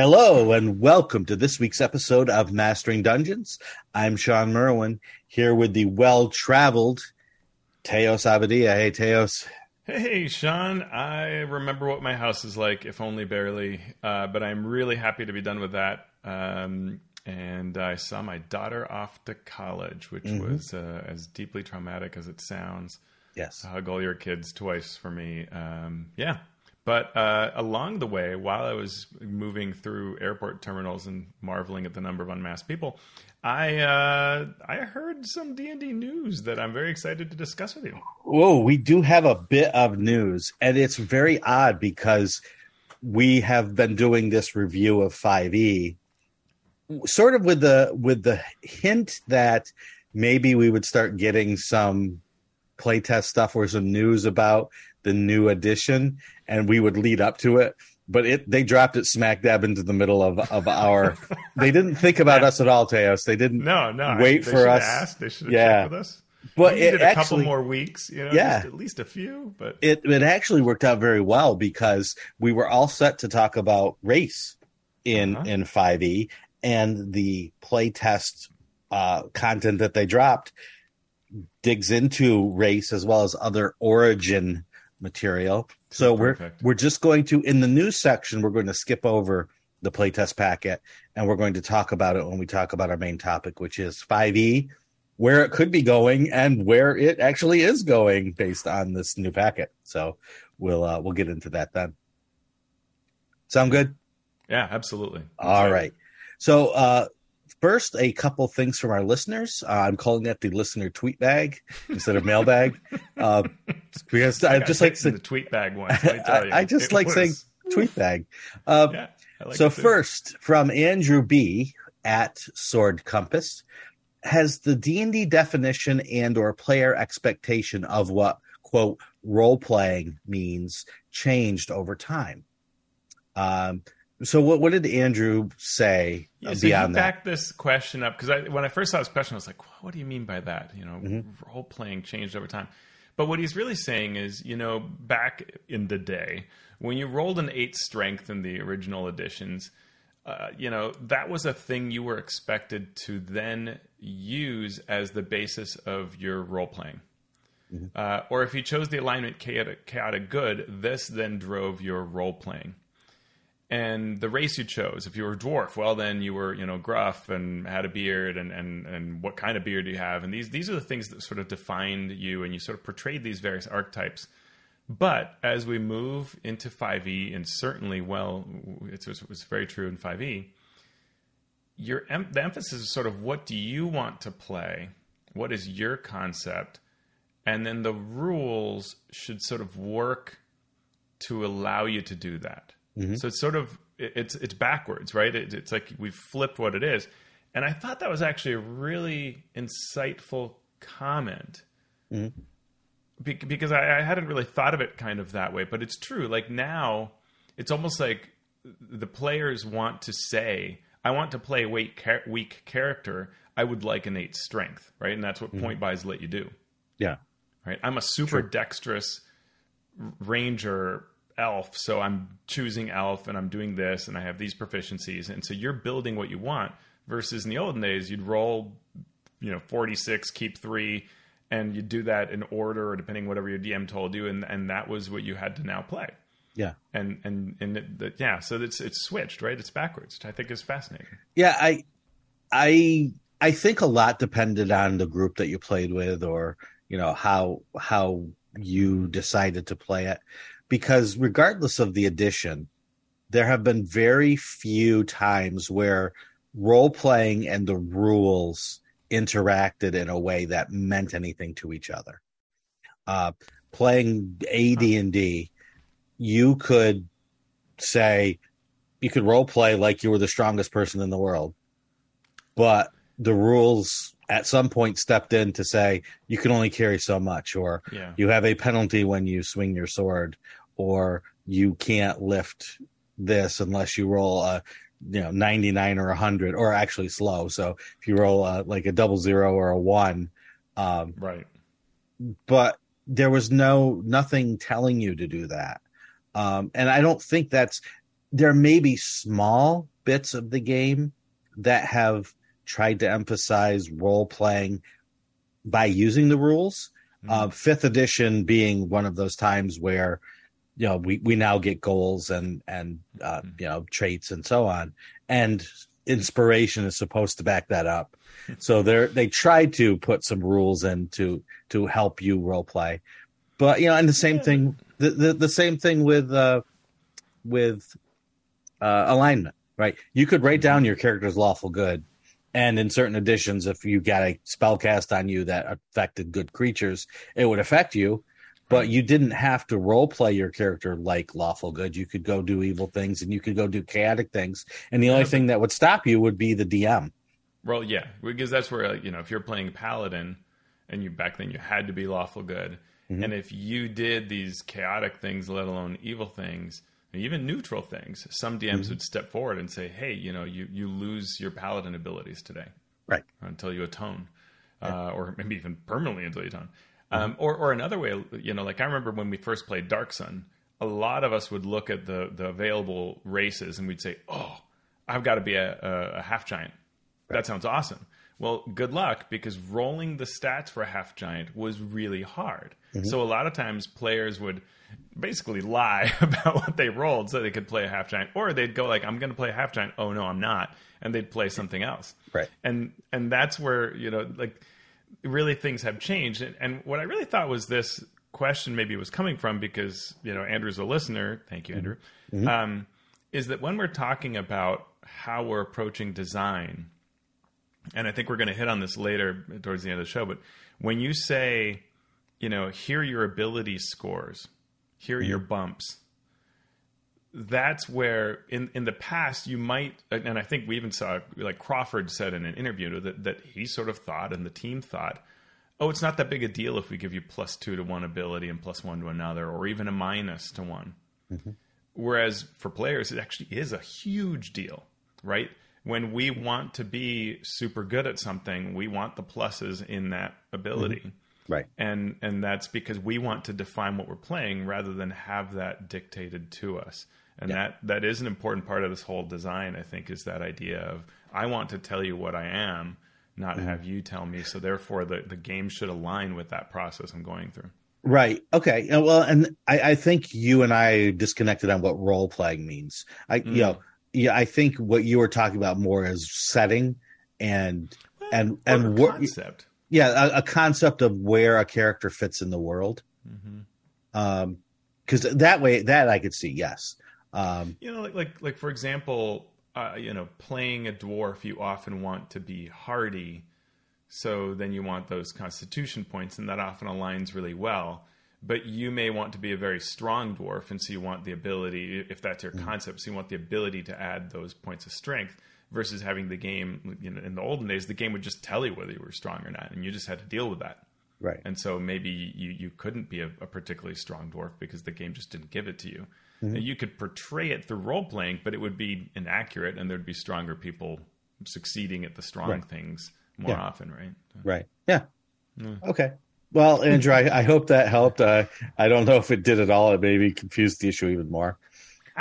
Hello and welcome to this week's episode of Mastering Dungeons. I'm Shawn Merwin here with the well-traveled Teos Abadia. Hey, Teos. Hey, Shawn. I remember what my house is like, if only barely. Uh, but I'm really happy to be done with that. Um, and I saw my daughter off to college, which mm-hmm. was uh, as deeply traumatic as it sounds. Yes. Hug all your kids twice for me. Um, yeah, but uh, along the way, while I was moving through airport terminals and marveling at the number of unmasked people, I uh, I heard some D and D news that I'm very excited to discuss with you. Whoa, we do have a bit of news, and it's very odd because we have been doing this review of 5e, sort of with the with the hint that maybe we would start getting some playtest stuff or some news about the new edition, and we would lead up to it. But it they dropped it smack dab into the middle of, of our. they didn't think about us at all, Teos. They didn't. No, no. Wait they for us. Asked. They should have yeah. with us. But we it a actually, couple more weeks, you know, yeah, at least a few. But it it actually worked out very well because we were all set to talk about race in uh-huh. in 5e and the playtest uh, content that they dropped digs into race as well as other origin material. So Perfect. we're we're just going to in the news section we're going to skip over the playtest packet and we're going to talk about it when we talk about our main topic which is 5e where it could be going and where it actually is going based on this new packet. So we'll uh, we'll get into that then. Sound good? Yeah, absolutely. All right. So uh, first, a couple things from our listeners. Uh, I'm calling that the listener tweet bag instead of mailbag uh, because I, I just like the tweet bag one. I, I, just it like was. saying tweet bag. Uh, yeah, like so first, from Andrew B at Sword Compass, has the D and D definition and or player expectation of what quote role playing means changed over time? Um, so what what did Andrew say yeah, so beyond that? backed this question up because when I first saw this question, I was like, "What do you mean by that?" You know, mm-hmm. role playing changed over time. But what he's really saying is, you know, back in the day when you rolled an eight strength in the original editions, uh, you know that was a thing you were expected to then use as the basis of your role playing. Mm-hmm. Uh, or if you chose the alignment chaotic, chaotic good, this then drove your role playing and the race you chose. If you were a dwarf, well, then you were, you know, gruff and had a beard, and and and what kind of beard do you have? And these these are the things that sort of defined you, and you sort of portrayed these various archetypes. But as we move into 5e, and certainly, well, it was, very true in 5e. Your the emphasis is sort of what do you want to play? What is your concept? And then the rules should sort of work to allow you to do that. Mm-hmm. So it's sort of it's it's backwards, right? It, it's like we've flipped what it is, and I thought that was actually a really insightful comment. Mm-hmm. Be- because I, I hadn't really thought of it kind of that way, but it's true. Like now, it's almost like the players want to say, "I want to play a weak, weak character. I would like innate strength, right?" And that's what mm-hmm. point buys let you do. Yeah, right. I'm a super dexterous ranger elf, so I'm choosing elf and I'm doing this and I have these proficiencies. And so you're building what you want versus in the olden days, you'd roll, you know, 46, keep three, and you'd do that in order or depending whatever your DM told you. And, and that was what you had to now play. Yeah. And, and, and it, yeah, so it's, it's switched, right? It's backwards, which I think is fascinating. Yeah. I, I, I think a lot depended on the group that you played with or, you know, how, how you decided to play it because regardless of the edition, there have been very few times where role playing and the rules interacted in a way that meant anything to each other. Uh, playing AD and D, you could say you could role play like you were the strongest person in the world, but the rules at some point stepped in to say you can only carry so much, or yeah. you have a penalty when you swing your sword, or you can't lift this unless you roll a you know 99 or 100 or actually slow so if you roll a, like a double zero or a one um, right but there was no nothing telling you to do that um, and i don't think that's there may be small bits of the game that have tried to emphasize role playing by using the rules. Mm-hmm. Uh, fifth edition being one of those times where you know we, we now get goals and and uh, mm-hmm. you know traits and so on, and inspiration is supposed to back that up. so they they tried to put some rules in to to help you role play, but you know, and the same thing the the, the same thing with uh, with uh, alignment, right? You could write down your character's lawful good, and in certain editions, if you got a spell cast on you that affected good creatures, it would affect you. But you didn't have to role play your character like lawful good. You could go do evil things, and you could go do chaotic things, and the only thing that would stop you would be the DM. Well, yeah, because that's where you know if you're playing paladin, and you back then you had to be lawful good, mm-hmm. and if you did these chaotic things, let alone evil things, even neutral things, some DMs mm-hmm. would step forward and say, "Hey, you know, you you lose your paladin abilities today, right? Until you atone, uh, or maybe even permanently until you atone." Mm-hmm. Um, or or another way, you know, like I remember when we first played Dark Sun, a lot of us would look at the the available races and we'd say, "Oh, I've got to be a, a, a half giant. Right. That sounds awesome." Well, good luck because rolling the stats for a half giant was really hard. Mm-hmm. So a lot of times players would basically lie about what they rolled so they could play a half giant or they'd go like i'm going to play a half giant oh no i'm not and they'd play something else right and and that's where you know like really things have changed and, and what i really thought was this question maybe was coming from because you know andrew's a listener thank you andrew mm-hmm. um, is that when we're talking about how we're approaching design and i think we're going to hit on this later towards the end of the show but when you say you know here are your ability scores here are your mm-hmm. bumps that's where in in the past you might and I think we even saw like Crawford said in an interview that that he sort of thought and the team thought oh it's not that big a deal if we give you plus 2 to one ability and plus 1 to another or even a minus to one. Mm-hmm. whereas for players it actually is a huge deal right? When we want to be super good at something we want the pluses in that ability. Mm-hmm right. And and that's because we want to define what we're playing rather than have that dictated to us. And yeah. that that is an important part of this whole design i think is that idea of i want to tell you what i am not mm-hmm. have you tell me. So therefore the, the game should align with that process i'm going through. Right. Okay. Well and i, I think you and i disconnected on what role playing means. I mm. you know yeah i think what you were talking about more is setting and well, and and what concept yeah a, a, concept of where a character fits in the world mm-hmm. um because that way that i could see yes um you know like like, like for example uh, you know playing a dwarf you often want to be hardy so then you want those constitution points and that often aligns really well but you may want to be a very strong dwarf and so you want the ability if that's your mm-hmm. concept so you want the ability to add those points of strength versus having the game you know in the olden days the game would just tell you whether you were strong or not and you just had to deal with that right and so maybe you you couldn't be a, a particularly strong dwarf because the game just didn't give it to you mm-hmm. you could portray it through role playing but it would be inaccurate and there'd be stronger people succeeding at the strong right. things more yeah. often right right yeah. yeah. okay well andrew I, I, hope that helped uh, i don't know if it did at all it maybe confused the issue even more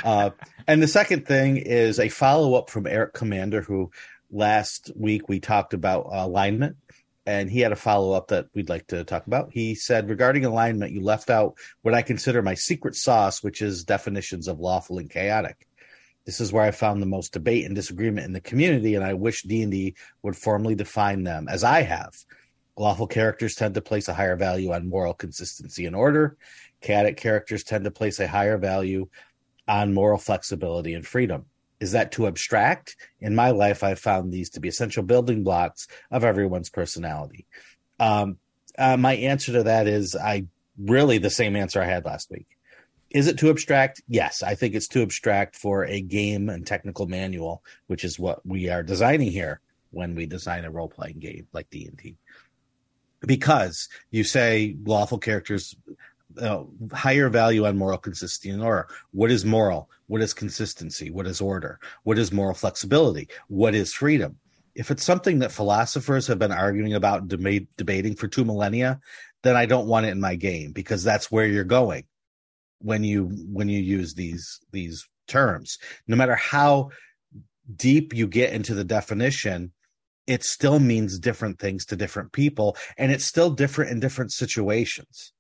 uh, and the second thing is a follow up from Eric Commander, who last week we talked about alignment, and he had a follow up that we'd like to talk about. He said, regarding alignment, you left out what I consider my secret sauce, which is definitions of lawful and chaotic. This is where I found the most debate and disagreement in the community, and I wish D and D would formally define them as I have. Lawful characters tend to place a higher value on moral consistency and order. Chaotic characters tend to place a higher value on moral flexibility and freedom. Is that too abstract? In my life, I've found these to be essential building blocks of everyone's personality. Um, uh, my answer to that is I really the same answer I had last week. Is it too abstract? Yes, I think it's too abstract for a game and technical manual, which is what we are designing here when we design a role playing game like D and D. Because you say lawful characters uh, higher value on moral consistency order. What is moral? What is consistency? What is order? What is moral flexibility? What is freedom? If it's something that philosophers have been arguing about and debate, debating for two millennia, then I don't want it in my game because that's where you're going when you when you use these these terms. No matter how deep you get into the definition, it still means different things to different people and it's still different in different situations.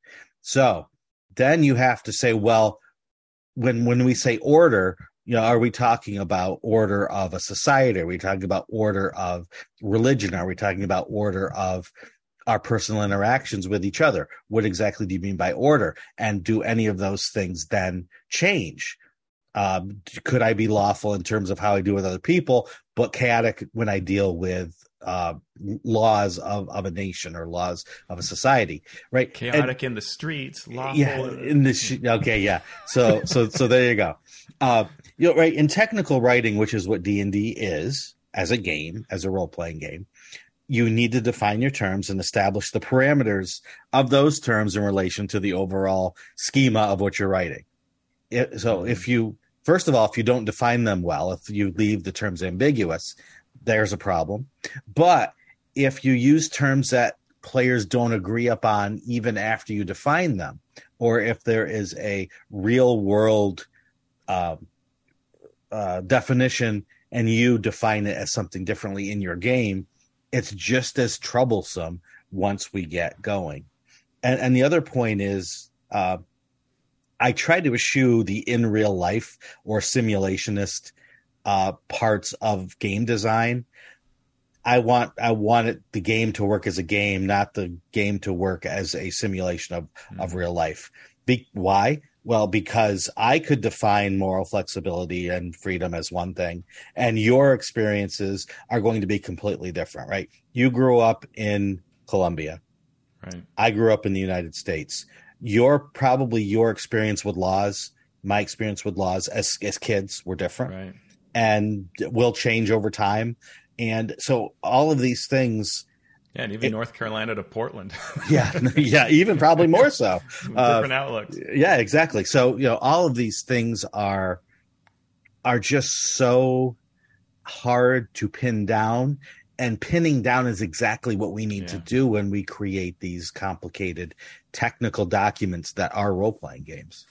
So then you have to say, well, when when we say order, you know, are we talking about order of a society? Are we talking about order of religion? Are we talking about order of our personal interactions with each other? What exactly do you mean by order? And do any of those things then change? Um, could I be lawful in terms of how I do with other people, but chaotic when I deal with uh, laws of, of a nation or laws of a society, right? Chaotic and, in the streets, lawful. Yeah, in the sh- okay, yeah. So so so there you go. Uh, you know, right in technical writing, which is what D and D is as a game, as a role playing game. You need to define your terms and establish the parameters of those terms in relation to the overall schema of what you're writing. It, so if you First of all, if you don't define them well, if you leave the terms ambiguous, there's a problem. But if you use terms that players don't agree upon even after you define them, or if there is a real world uh, uh, definition and you define it as something differently in your game, it's just as troublesome once we get going. And, and the other point is uh, I try to eschew the in real life or simulationist uh, parts of game design. I want I wanted the game to work as a game, not the game to work as a simulation of mm-hmm. of real life. Be, why? Well, because I could define moral flexibility and freedom as one thing, and your experiences are going to be completely different, right? You grew up in Colombia. Right. I grew up in the United States your probably your experience with laws, my experience with laws as as kids were different, right. And will change over time. And so all of these things. Yeah, and even it, North Carolina to Portland. yeah, yeah, even probably more so. Different uh, outlooks. Yeah, exactly. So you know, all of these things are are just so hard to pin down and pinning down is exactly what we need yeah. to do when we create these complicated technical documents that are role playing games.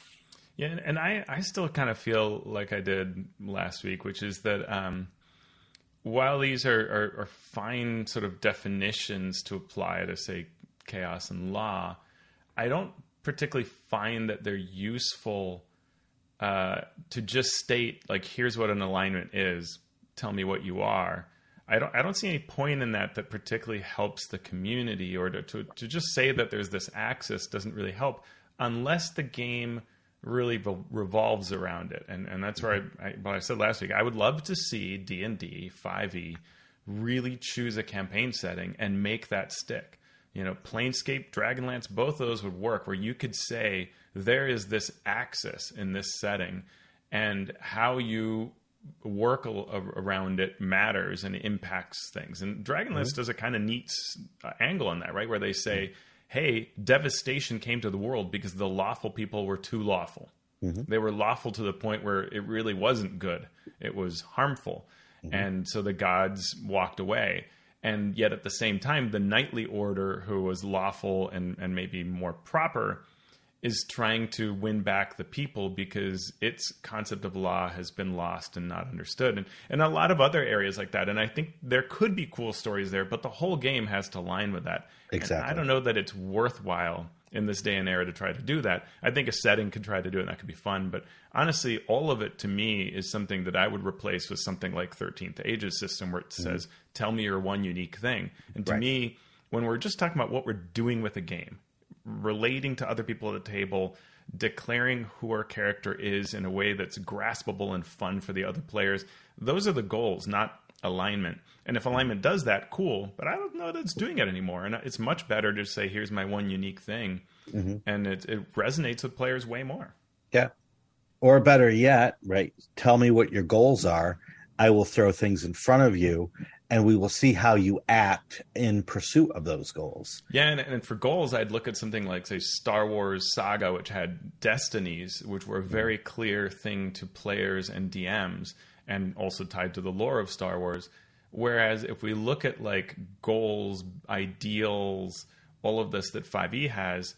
Yeah, and I, I still kind of feel like I did last week, which is that um, while these are, are, are, fine sort of definitions to apply to, say, chaos and law, I don't particularly find that they're useful uh, to just state, like, here's what an alignment is, tell me what you are. I don't I don't see any point in that that particularly helps the community or to, to, to just say that there's this axis doesn't really help unless the game really revolves around it and and that's where I, I what I said last week I would love to see D&D 5e really choose a campaign setting and make that stick you know planescape dragonlance both those would work where you could say there is this axis in this setting and how you work around it matters and impacts things. And Dragonlance mm-hmm. does a kind of neat uh, angle on that, right? Where they say, hey, devastation came to the world because the lawful people were too lawful. Mm-hmm. They were lawful to the point where it really wasn't good, it was harmful. Mm-hmm. And so the gods walked away. And yet at the same time, the knightly order, who was lawful and, and maybe more proper, is trying to win back the people because its concept of law has been lost and not understood and, and a lot of other areas like that. And i think there could be cool stories there but the whole game has to align with that. Exactly and i don't know that it's worthwhile in this day and era to try to do that. I think a setting could try to do it and that could be fun but honestly all of it to me is something that i would replace with something like 13th ages system where it mm-hmm. says tell me your one unique thing. And to right. me when we're just talking about what we're doing with a game relating to other people at the table, declaring who our character is in a way that's graspable and fun for the other players. Those are the goals, not alignment. And if alignment does that, cool. But I don't know that it's doing it anymore. And it's much better to say, here's my one unique thing. Mm-hmm. And it, it resonates with players way more. Yeah. Or better yet, right? Tell me what your goals are. I will throw things in front of you and we will see how you act in pursuit of those goals. Yeah, and, and, for goals, I'd look at something like, say, Star Wars Saga, which had destinies, which were a mm-hmm. very clear thing to players and DMs, and also tied to the lore of Star Wars. Whereas if we look at like goals, ideals, all of this that 5e has,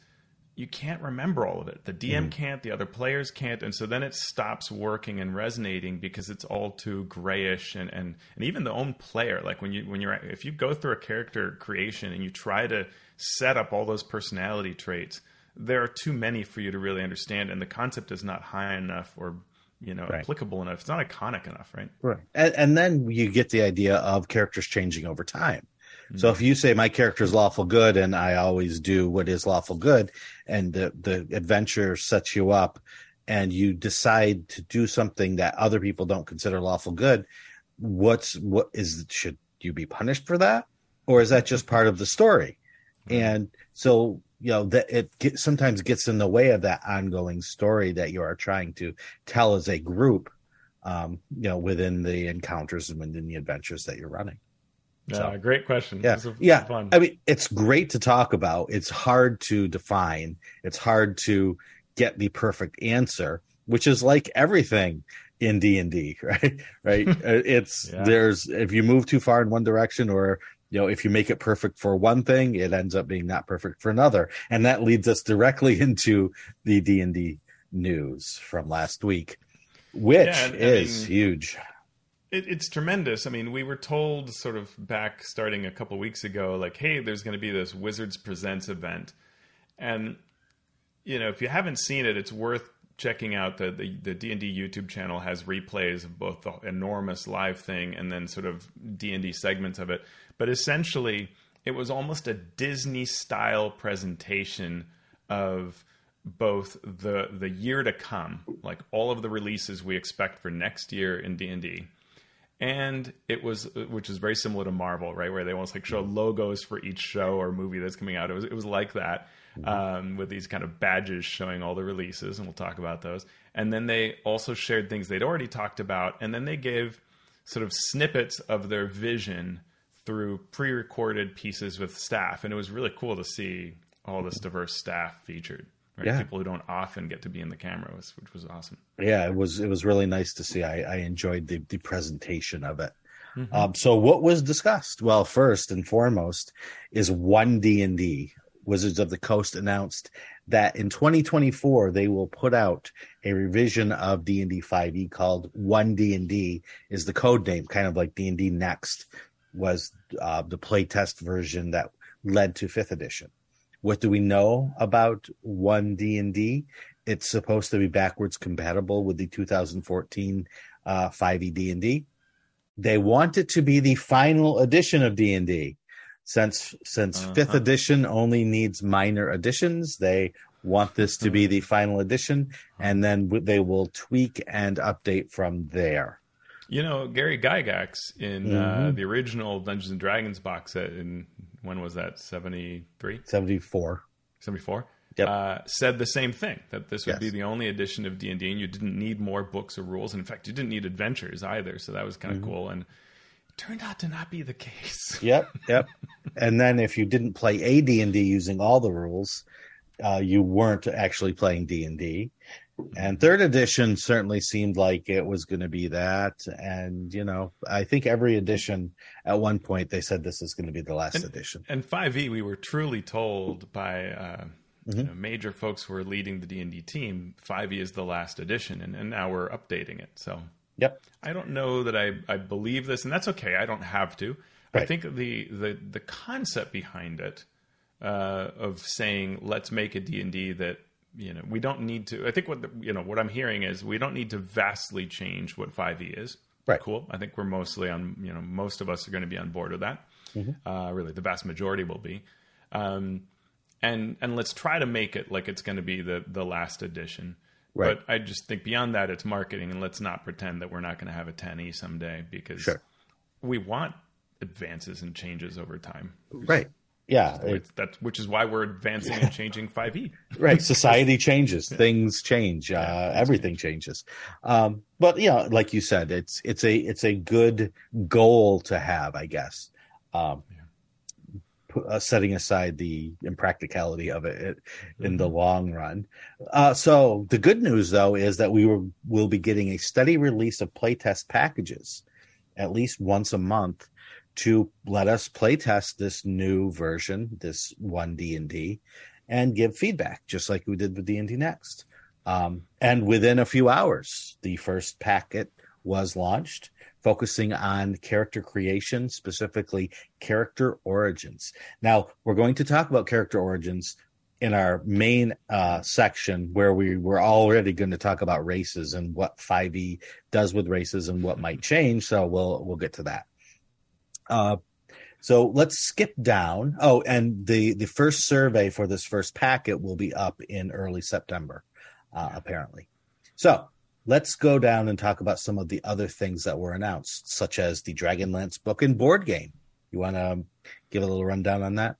you can't remember all of it. The DM mm. can't, the other players can't, and so then it stops working and resonating because it's all too grayish and and and even the own player. Like when you when you're if you go through a character creation and you try to set up all those personality traits, there are too many for you to really understand, and the concept is not high enough or you know right. applicable enough. It's not iconic enough, right? Right, and, and then you get the idea of characters changing over time so if you say my character is lawful good and I always do what is lawful good, and the the adventure sets you up, and you decide to do something that other people don't consider lawful good, what's what is should you be punished for that, or is that just part of the story? And so you know that it get, sometimes gets in the way of that ongoing story that you are trying to tell as a group, um, you know, within the encounters and within the adventures that you're running. Yeah, so, great question. Yeah, yeah. Fun. I mean, it's great to talk about. It's hard to define. It's hard to get the perfect answer, which is like everything in D and D, right? Right. Uh, it's yeah. there's if you move too far in one direction, or you know, if you make it perfect for one thing, it ends up being not perfect for another, and that leads us directly into the D and D news from last week, which yeah, is mean, huge. It, it's tremendous. I mean, we were told sort of back starting a couple weeks ago, like, hey, there's going to be this Wizards Presents event. And, you know, if you haven't seen it, it's worth checking out the, the, the D&D YouTube channel has replays of both the enormous live thing and then sort of D&D segments of it. But essentially, it was almost a Disney style presentation of both the the year to come, like all of the releases we expect for next year in D&D and it was which is very similar to Marvel, right, where they almost like show logos for each show or movie that's coming out. It was it was like that mm-hmm. um, with these kind of badges showing all the releases, and we'll talk about those. And then they also shared things they'd already talked about, and then they gave sort of snippets of their vision through pre-recorded pieces with staff, and it was really cool to see all this diverse staff featured right? Yeah. People who don't often get to be in the camera, was, which was awesome. Yeah, it was it was really nice to see. I, I enjoyed the the presentation of it. Mm-hmm. Um, so what was discussed? Well, first and foremost is one D and D. Wizards of the Coast announced that in 2024 they will put out a revision of D&D 5e called 1D&D is the code name kind of like D&D Next was uh, the playtest version that led to 5th edition. What do we know about one D and D? It's supposed to be backwards compatible with the 2014 uh, 5e D and D. They want it to be the final edition of D and D, since since uh-huh. fifth edition only needs minor additions. They want this to be the final edition, and then they will tweak and update from there. You know, Gary Gygax in uh, mm-hmm. uh, the original Dungeons and Dragons box set in when was that? 73 74 74 yep. Uh, said the same thing that this would yes. be the only edition of d&d and you didn't need more books or rules. And in fact you didn't need adventures either so that was kind of mm-hmm. cool. And turned out to not be the case. Yep yep. And then if you didn't play a d&d using all the rules uh, you weren't actually playing d&d and third edition certainly seemed like it was going to be that. And, you know, I think every edition at one point they said this is going to be the last and, edition. And 5e, we were truly told by uh, mm-hmm. you know, major folks who are leading the D&D team, 5e is the last edition. And, and now we're updating it. So yep. I don't know that I, I believe this, and that's okay. I don't have to. Right. I think the, the, the concept behind it uh, of saying, let's make a D&D that you know we don't need to i think what the, you know what i'm hearing is we don't need to vastly change what 5e is. Right. Cool. I think we're mostly on you know most of us are going to be on board with that. Mm-hmm. uh, really the vast majority will be. Um, and and let's try to make it like it's going to be the the last edition. Right. but i just think beyond that it's marketing and let's not pretend that we're not going to have a 10e someday because sure. we want advances and changes over time. Right yeah, it, that's which is why we're advancing and changing 5e. right, society changes, things change, uh, everything changes. Um, but yeah, like you said, it's it's a it's a good goal to have, I guess. Um, yeah. uh, setting aside the impracticality of it, it in mm-hmm. the long run. Uh, so the good news, though, is that we will, will be getting a steady release of playtest packages, at least once a month to let us play test this new version, this one D and D, and give feedback, just like we did with D and D Next. Um, and within a few hours, the first packet was launched, focusing on character creation, specifically character origins. Now, we're going to talk about character origins in our main uh, section where we were already going to talk about races and what 5e does with races and what might change. So we'll we'll get to that. Uh, so let's skip down. Oh, and the the first survey for this first packet will be up in early September, uh, apparently. So let's go down and talk about some of the other things that were announced, such as the Dragonlance book and board game. You want to give a little rundown on that?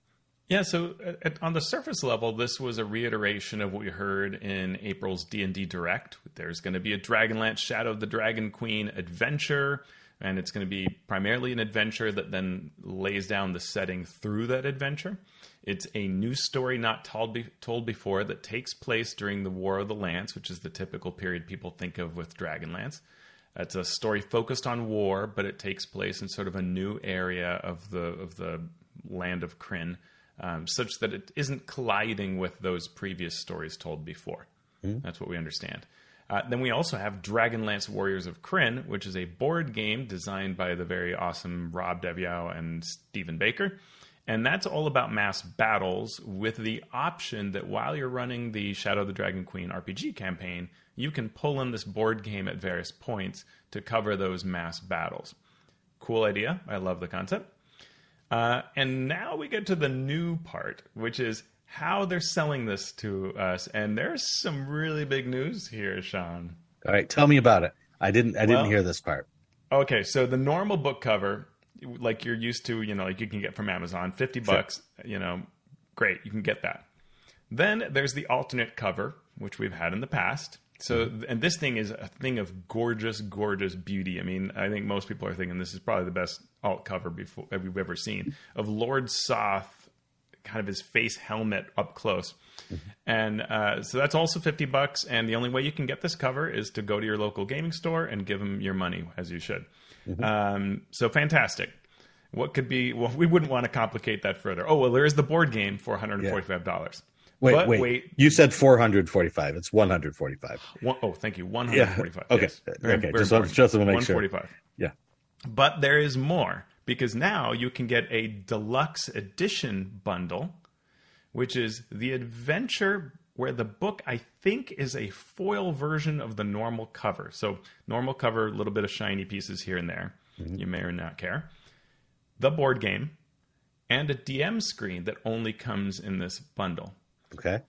Yeah, so at, on the surface level, this was a reiteration of what we heard in April's D and D Direct. There's going to be a Dragonlance Shadow of the Dragon Queen adventure and it's going to be primarily an adventure that then lays down the setting through that adventure. It's a new story not told, be- told before that takes place during the War of the Lance, which is the typical period people think of with Dragonlance. It's a story focused on war, but it takes place in sort of a new area of the of the land of Krynn, um, such that it isn't colliding with those previous stories told before. Mm-hmm. That's what we understand. Uh, then we also have Dragonlance Warriors of Krynn, which is a board game designed by the very awesome Rob Daviau and Stephen Baker. And that's all about mass battles with the option that while you're running the Shadow of the Dragon Queen RPG campaign, you can pull in this board game at various points to cover those mass battles. Cool idea. I love the concept. Uh, and now we get to the new part, which is how they're selling this to us. And there's some really big news here, Shawn. All right, tell me about it. I didn't I didn't well, hear this part. Okay, so the normal book cover, like you're used to, you know, like you can get from Amazon, fifty bucks. Sure. You know, great, you can get that. Then there's the alternate cover, which we've had in the past. So, mm-hmm. and this thing is a thing of gorgeous, gorgeous beauty. I mean, I think most people are thinking this is probably the best alt cover before we've ever seen of Lord Soth kind of his face helmet up close. Mm-hmm. And uh, so that's also 50 bucks. And the only way you can get this cover is to go to your local gaming store and give them your money, as you should. Mm-hmm. Um, so fantastic. What could be, well, we wouldn't want to complicate that further. Oh, well, there is the board game for $145. Yeah. Wait, but wait, wait. You said 445. It's 145. One, oh, thank you. 145. Yeah. Okay. Yes. Okay. Just, just to make 145. Sure. Yeah. But there is more because now you can get a deluxe edition bundle, which is the adventure where the book I think is a foil version of the normal cover. So normal cover, a little bit of shiny pieces here and there. Mm-hmm. You may or not care. The board game and a DM screen that only comes in this bundle. Okay.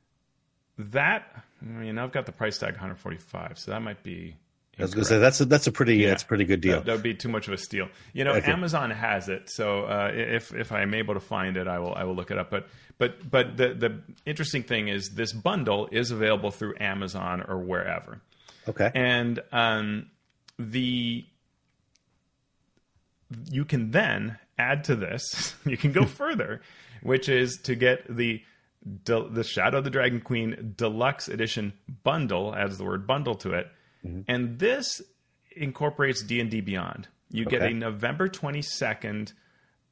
That I mean I've got the price tag 145, so that might be I was going to say that's a, that's a pretty yeah, that's a pretty good deal. That, would be too much of a steal. You know, okay. Amazon has it, so uh, if if I'm able to find it, I will I will look it up. But but but the the interesting thing is this bundle is available through Amazon or wherever. Okay. And um, the you can then add to this. you can go further, which is to get the the Shadow of the Dragon Queen Deluxe Edition bundle, adds the word bundle to it Mm-hmm. And this incorporates D&D Beyond. You okay. get a November 22nd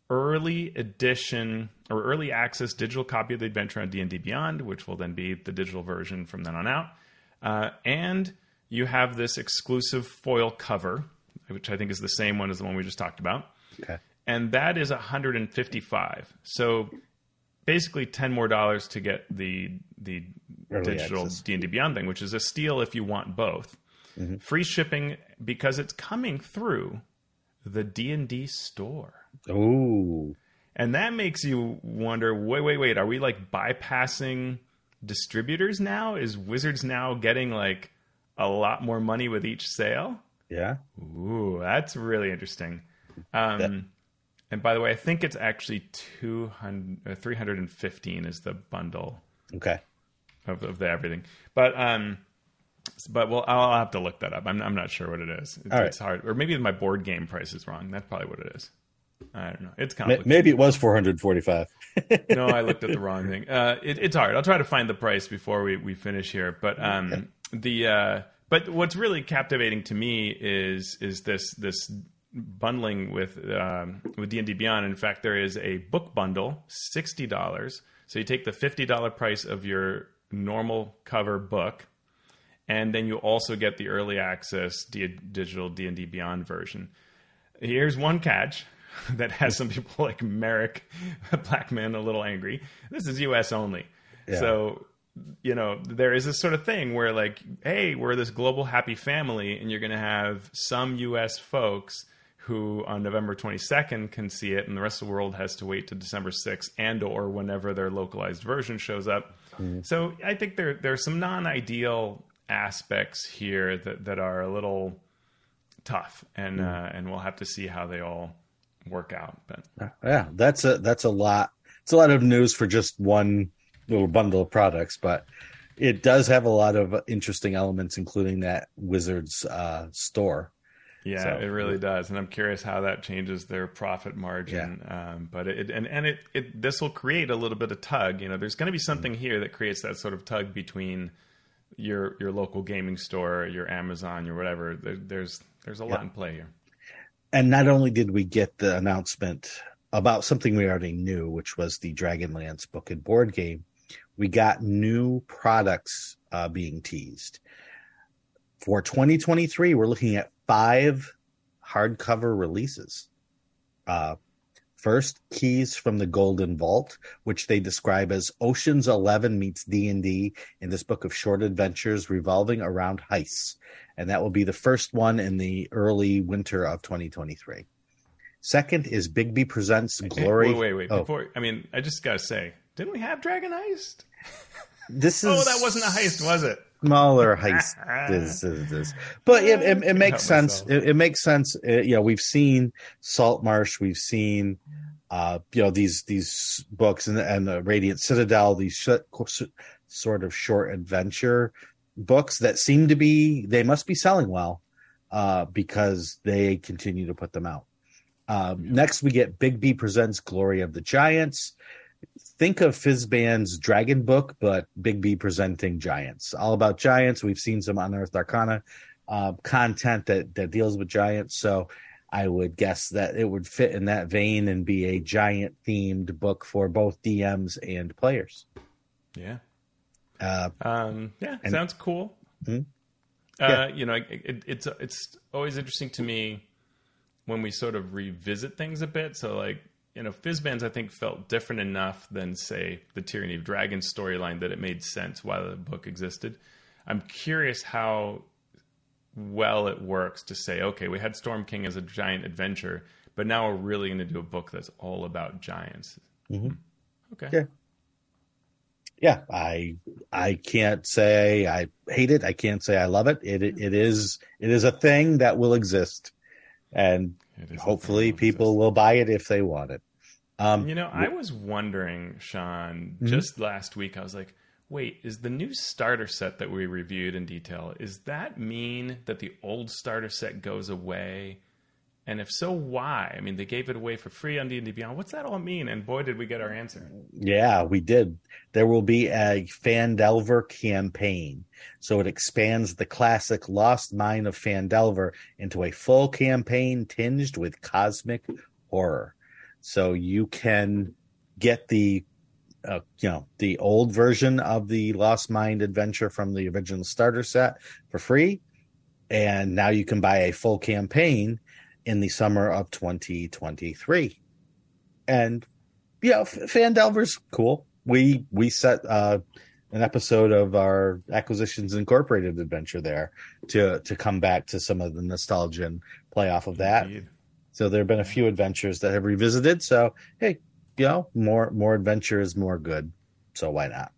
early edition or early access digital copy of the adventure on D&D Beyond, which will then be the digital version from then on out. Uh, and you have this exclusive foil cover, which I think is the same one as the one we just talked about. Okay. And that is 155. So basically 10 more dollars to get the the Early digital D&D Beyond thing, which is a steal if you want both. Mm-hmm. Free shipping because it's coming through the D&D store. Oh. And that makes you wonder, wait, wait, wait, are we like bypassing distributors now? Is Wizards now getting like a lot more money with each sale? Yeah. Ooh, that's really interesting. Um, yeah. And by the way, I think it's actually 200, uh, 315 is the bundle. Okay. Of, of the everything. But um, but well, I'll have to look that up. I'm, I'm not sure what it is. It's, it's hard, or maybe my board game price is wrong. That's probably what it is. I don't know. It's complicated. Maybe it was 445. no, I looked at the wrong thing. Uh, it, it's hard. I'll try to find the price before we, we finish here. But um, yeah. the uh, but what's really captivating to me is is this this bundling with um, with D and D Beyond. In fact, there is a book bundle, sixty dollars. So you take the fifty dollar price of your normal cover book, and then you also get the early access D- digital D and D Beyond version. Here's one catch that has some people like Merric, Blackman, a little angry. This is U.S. only, yeah. so you know, there is this sort of thing where like, hey, we're this global happy family, and you're going to have some U.S. folks who on November 22nd can see it, and the rest of the world has to wait to December 6th and or whenever their localized version shows up. Mm. So I think there there's some non-ideal aspects here that that are a little tough, and mm. uh, and we'll have to see how they all work out. But yeah, that's a that's a lot. It's a lot of news for just one little bundle of products, but it does have a lot of interesting elements, including that Wizards uh, store. Yeah, so, it really does, and I'm curious how that changes their profit margin. Yeah. Um, but it and and it, it this will create a little bit of tug. You know, there's going to be something mm-hmm. here that creates that sort of tug between your your local gaming store, your Amazon, your whatever. There, there's there's a yeah. lot in play here. And not only did we get the announcement about something we already knew, which was the Dragonlance book and board game, we got new products uh, being teased. For 2023, we're looking at five hardcover releases. Uh, first, Keys from the Golden Vault, which they describe as Ocean's Eleven meets D and D in this book of short adventures revolving around heists, and that will be the first one in the early winter of 2023. Second is Bigby presents Glory. Wait, wait, wait. Oh. Before, I mean, I just gotta say, didn't we have Dragon Heist? This oh, is. oh, that wasn't a heist, was it? Smaller heist. this, this, this. But it, it, it makes sense. It, it, makes sense. It, you know, we've seen Saltmarsh. We've seen, uh, you know, these these books and and the Radiant Citadel. These sh- sort of short adventure books that seem to be they must be selling well uh, because they continue to put them out. Um, yeah. Next, we get Bigby presents Glory of the Giants think of Fizban's Dragon Book, but Bigby presenting giants. All about giants. We've seen some Unearthed Arcana uh, content that that deals with giants. So I would guess that it would fit in that vein and be a giant themed book for both DMs and players. Yeah. Uh, um, yeah, and, sounds cool. Mm-hmm. Uh, yeah. You know, it, it's it's always interesting to me when we sort of revisit things a bit. So, like, you know, Fizban's I think felt different enough than say the Tyranny of Dragons storyline that it made sense while the book existed. I'm curious how well it works to say, okay, we had Storm King as a giant adventure, but now we're really going to do a book that's all about giants. Mm-hmm. Okay. Yeah. Yeah, I I can't say I hate it. I can't say I love it. It it, it is it is a thing that will exist, and hopefully people will buy it if they want it. Um, you know, I was wondering, Shawn, mm-hmm. just last week, I was like, wait, is the new starter set that we reviewed in detail, is that mean that the old starter set goes away? And if so, why? I mean, they gave it away for free on D&D Beyond. What's that all mean? And boy, did we get our answer. Yeah, we did. There will be a Phandelver campaign. So it expands the classic Lost Mine of Phandelver into a full campaign tinged with cosmic horror. So you can get the uh, you know the old version of the Lost Mine adventure from the original starter set for free, and now you can buy a full campaign in the summer of 2023. And yeah, Phandelver's cool. We we set uh, an episode of our Acquisitions Incorporated adventure there to to come back to some of the nostalgia and play off of that. Indeed. So there have been a few adventures that have revisited. So hey, you know, more more adventure is more good. So why not?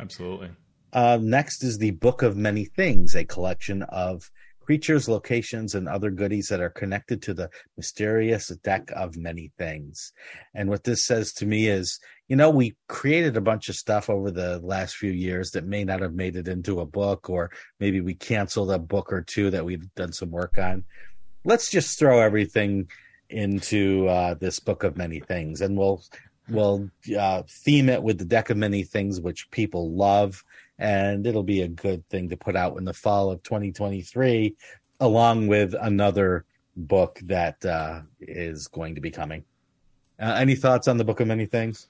Absolutely. Uh, next is the Book of Many Things, a collection of creatures, locations, and other goodies that are connected to the mysterious deck of many things. And what this says to me is, you know, we created a bunch of stuff over the last few years that may not have made it into a book, or maybe we canceled a book or two that we've done some work on let's just throw everything into uh, this book of many things, and we'll we'll uh, theme it with the deck of many things, which people love, and it'll be a good thing to put out in the fall of 2023, along with another book that uh, is going to be coming. Uh, any thoughts on the Book of Many Things?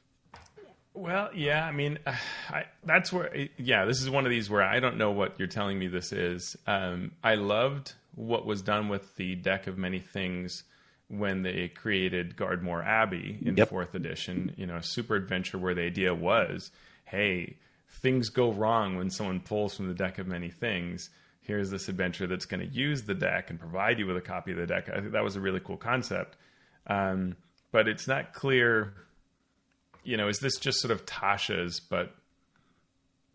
Well, yeah, I mean, I, that's where, yeah, this is one of these where I don't know what you're telling me this is. Um, I loved what was done with the deck of many things when they created Gardmore Abbey in yep. fourth edition. You know, a super adventure where the idea was, hey, things go wrong when someone pulls from the deck of many things. Here's this adventure that's going to use the deck and provide you with a copy of the deck. I think that was a really cool concept. Um, but it's not clear you know, is this just sort of Tasha's, but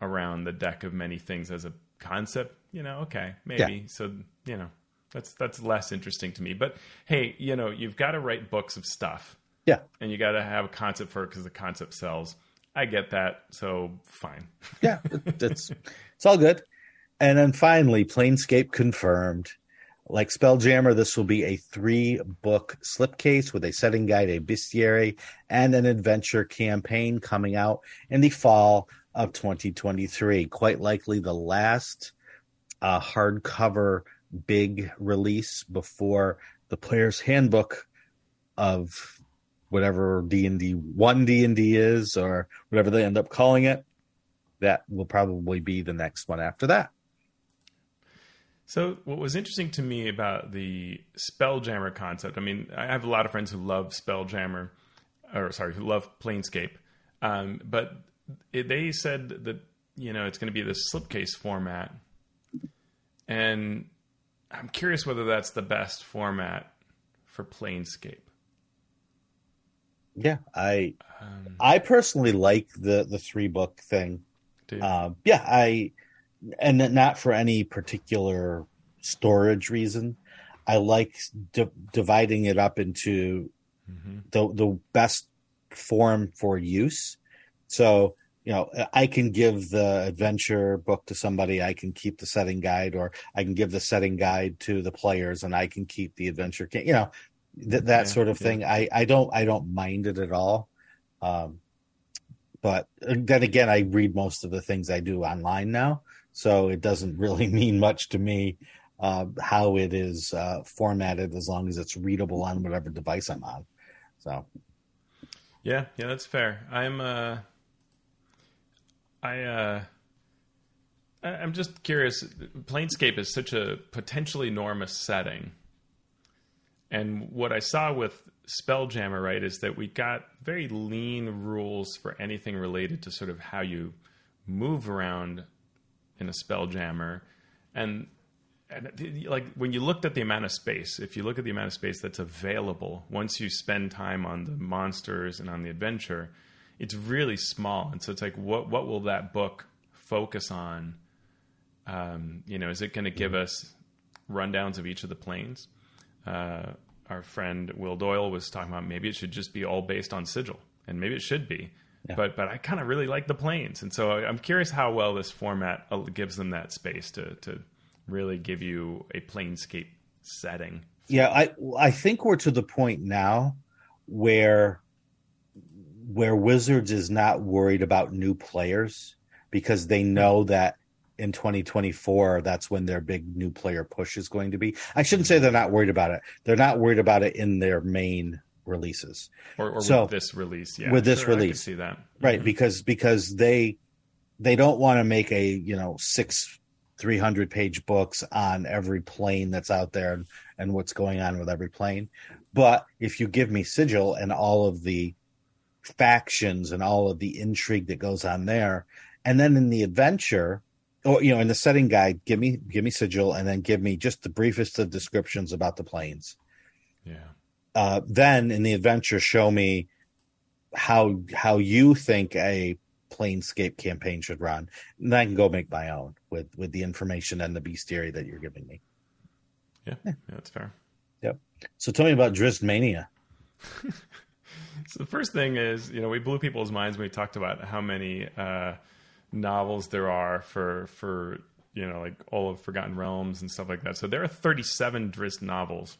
around the deck of many things as a concept? You know, okay, maybe. Yeah. So, you know, that's that's less interesting to me. But hey, you know, you've got to write books of stuff. Yeah. And you got to have a concept for it because the concept sells. I get that, so fine. yeah, it's it's all good. And then finally, Planescape confirmed. Like Spelljammer, this will be a three book slipcase with a setting guide, a bestiary, and an adventure campaign coming out in the fall of 2023. Quite likely the last uh, hardcover big release before the player's handbook of whatever D&D One D&D is or whatever they end up calling it. That will probably be the next one after that. So, what was interesting to me about the Spelljammer concept, I mean, I have a lot of friends who love Spelljammer, or sorry, who love Planescape, um, but it, they said that, you know, it's going to be this slipcase format. And I'm curious whether that's the best format for Planescape. Yeah, I um, I personally like the the three book thing. Um, yeah, I and not for any particular storage reason. I like di- dividing it up into mm-hmm. the the best form for use. So you know, I can give the adventure book to somebody. I can keep the setting guide, or I can give the setting guide to the players, and I can keep the adventure. You know, th- that yeah, sort of thing. I I don't I don't mind it at all. Um, but uh, then again, I read most of the things I do online now, so it doesn't really mean much to me uh, how it is uh, formatted as long as it's readable on whatever device I'm on. So, yeah, yeah, that's fair. I'm, uh, I, uh, I'm just curious. Planescape is such a potentially enormous setting, and what I saw with Spelljammer, right, is that we got very lean rules for anything related to sort of how you move around in a Spelljammer, and and like when you looked at the amount of space, if you look at the amount of space that's available once you spend time on the monsters and on the adventure, it's really small. And so it's like, what what will that book focus on? Um, you know, is it going to give us rundowns of each of the planes? Uh, our friend Will Doyle was talking about maybe it should just be all based on sigil, and maybe it should be. Yeah. But but I kind of really like the planes, and so I'm curious how well this format uh, gives them that space to to really give you a planescape setting. Yeah, I I think we're to the point now where where Wizards is not worried about new players because they know that in 2024 that's when their big new player push is going to be. I shouldn't say they're not worried about it. They're not worried about it in their main releases. Or, or so, with this release, yeah. With this sure, release. see that. Right, mm-hmm. because because they they don't want to make a, you know, 6 300 page books on every plane that's out there and, and what's going on with every plane. But if you give me Sigil and all of the factions and all of the intrigue that goes on there, and then in the adventure, or you know, in the setting guide, give me give me Sigil, and then give me just the briefest of descriptions about the planes. Yeah. Uh, then in the adventure, show me how how you think a Planescape campaign should run. And I can go make my own with with the information and the bestiary that you're giving me. Yeah, yeah, that's fair. Yep. So tell me about Drizzt Mania. so the first thing is, you know, we blew people's minds when we talked about how many uh, novels there are for for you know like all of Forgotten Realms and stuff like that. So there are 37 Drizzt novels,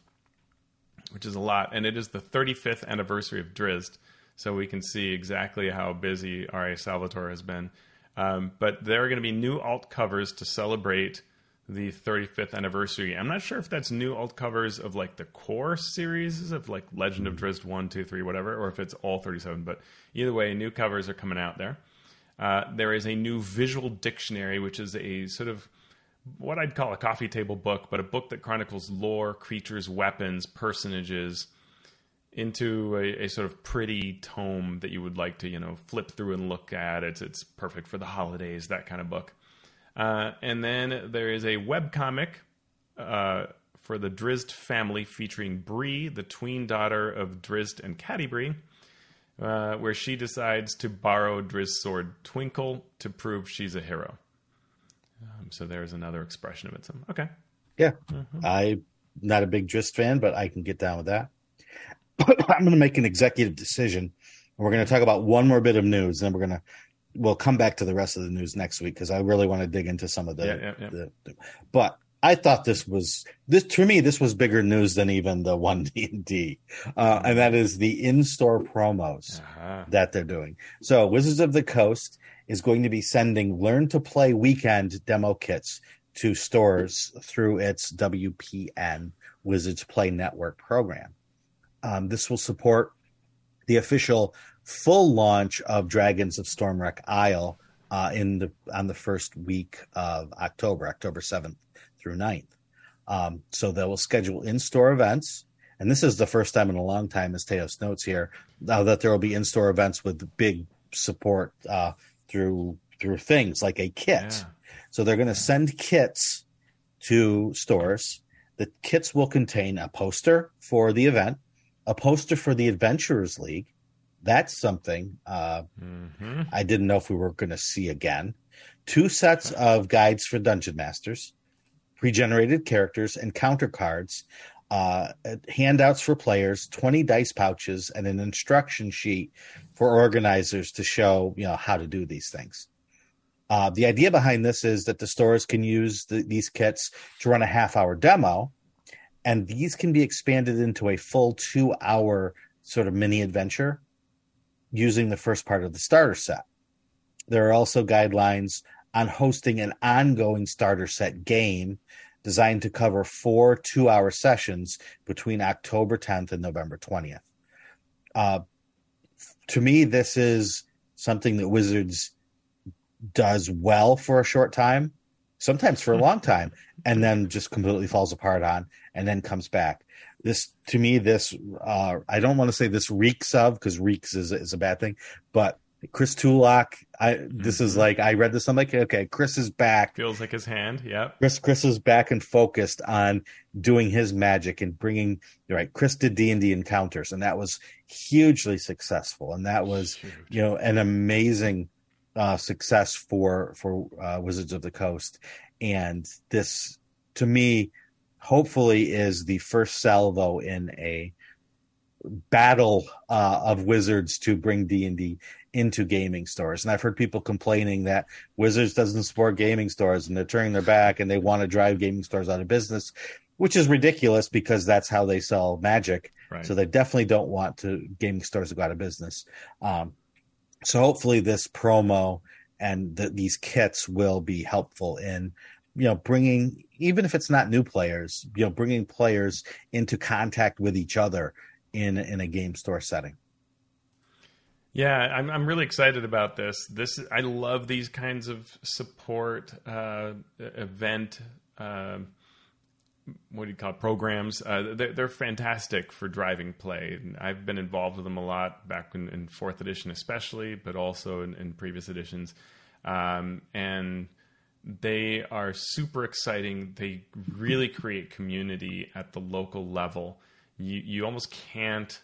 which is a lot, and it is the 35th anniversary of Drizzt so we can see exactly how busy R.A. Salvatore has been. Um, but there are going to be new alt covers to celebrate the 35th anniversary. I'm not sure if that's new alt covers of like the core series of like Legend of Drizzt 1, 2, 3, whatever, or if it's all 37. But either way, new covers are coming out there. Uh, there is a new visual dictionary, which is a sort of what I'd call a coffee table book, but a book that chronicles lore, creatures, weapons, personages into a, a, sort of pretty tome that you would like to, you know, flip through and look at. It's it's perfect for the holidays, that kind of book. Uh, and then there is a webcomic uh, for the Drizzt family featuring Bree, the tween daughter of Drizzt and Catti-brie, uh, where she decides to borrow Drizzt's sword Twinkle to prove she's a hero. Um, so there's another expression of it. So, okay. Yeah. Mm-hmm. I'm not a big Drizzt fan, but I can get down with that. I'm going to make an executive decision. We're going to talk about one more bit of news, and then we're going to we'll come back to the rest of the news next week because I really want to dig into some of the, yeah, yeah, yeah. the, the, But I thought this was this to me. This was bigger news than even the one D and D, uh, and that is the in-store promos uh-huh. that they're doing. So Wizards of the Coast is going to be sending Learn to Play weekend demo kits to stores through its WPN Wizards Play Network program. Um, this will support the official full launch of Dragons of Stormwreck Isle uh, in the on the first week of October, October seventh through 9th. Um, so they will schedule in-store events, and this is the first time in a long time, as Teos notes here, now that there will be in-store events with big support uh, through through things like a kit. Yeah. So they're going to send kits to stores. The kits will contain a poster for the event, a poster for the Adventurers League, that's something uh, mm-hmm. I didn't know if we were going to see again. Two sets of guides for dungeon masters, pre-generated characters and counter cards, uh, handouts for players, twenty dice pouches, and an instruction sheet for organizers to show you know how to do these things. Uh, the idea behind this is that the stores can use the, these kits to run a half-hour demo, and these can be expanded into a full two-hour sort of mini adventure using the first part of the starter set. There are also guidelines on hosting an ongoing starter set game designed to cover four two hour sessions between October 10th and November 20th. Uh, to me, this is something that Wizards does well for a short time, sometimes for a long time, and then just completely falls apart on and then comes back this to me this uh, I don't want to say this reeks of because reeks is is a bad thing, but Chris Tulach, I this mm-hmm. is like I read this. I'm like, okay, Chris is back. Feels like his hand. Yeah. Chris Chris is back and focused on doing his magic and bringing right. Chris did D and D encounters, and that was hugely successful, and that was Huge. you know an amazing uh, success for for uh, Wizards of the Coast. And this, to me, hopefully is the first salvo in a battle uh, of wizards to bring d&d into gaming stores. And i've heard people complaining that wizards doesn't support gaming stores and they're turning their back and they want to drive gaming stores out of business which is ridiculous because that's how they sell magic. Right. so they definitely don't want to gaming stores to go out of business. Um, so hopefully this promo and the, these kits will be helpful in you know bringing even if it's not new players you know bringing players into contact with each other in in a game store setting yeah i'm i'm really excited about this this i love these kinds of support uh, event uh, what do you call it, programs? Uh, they're, they're, fantastic for driving play. I've been involved with them a lot back in, in fourth edition, especially, but also in, in previous editions. Um, and they are super exciting. They really create community at the local level. You you almost can't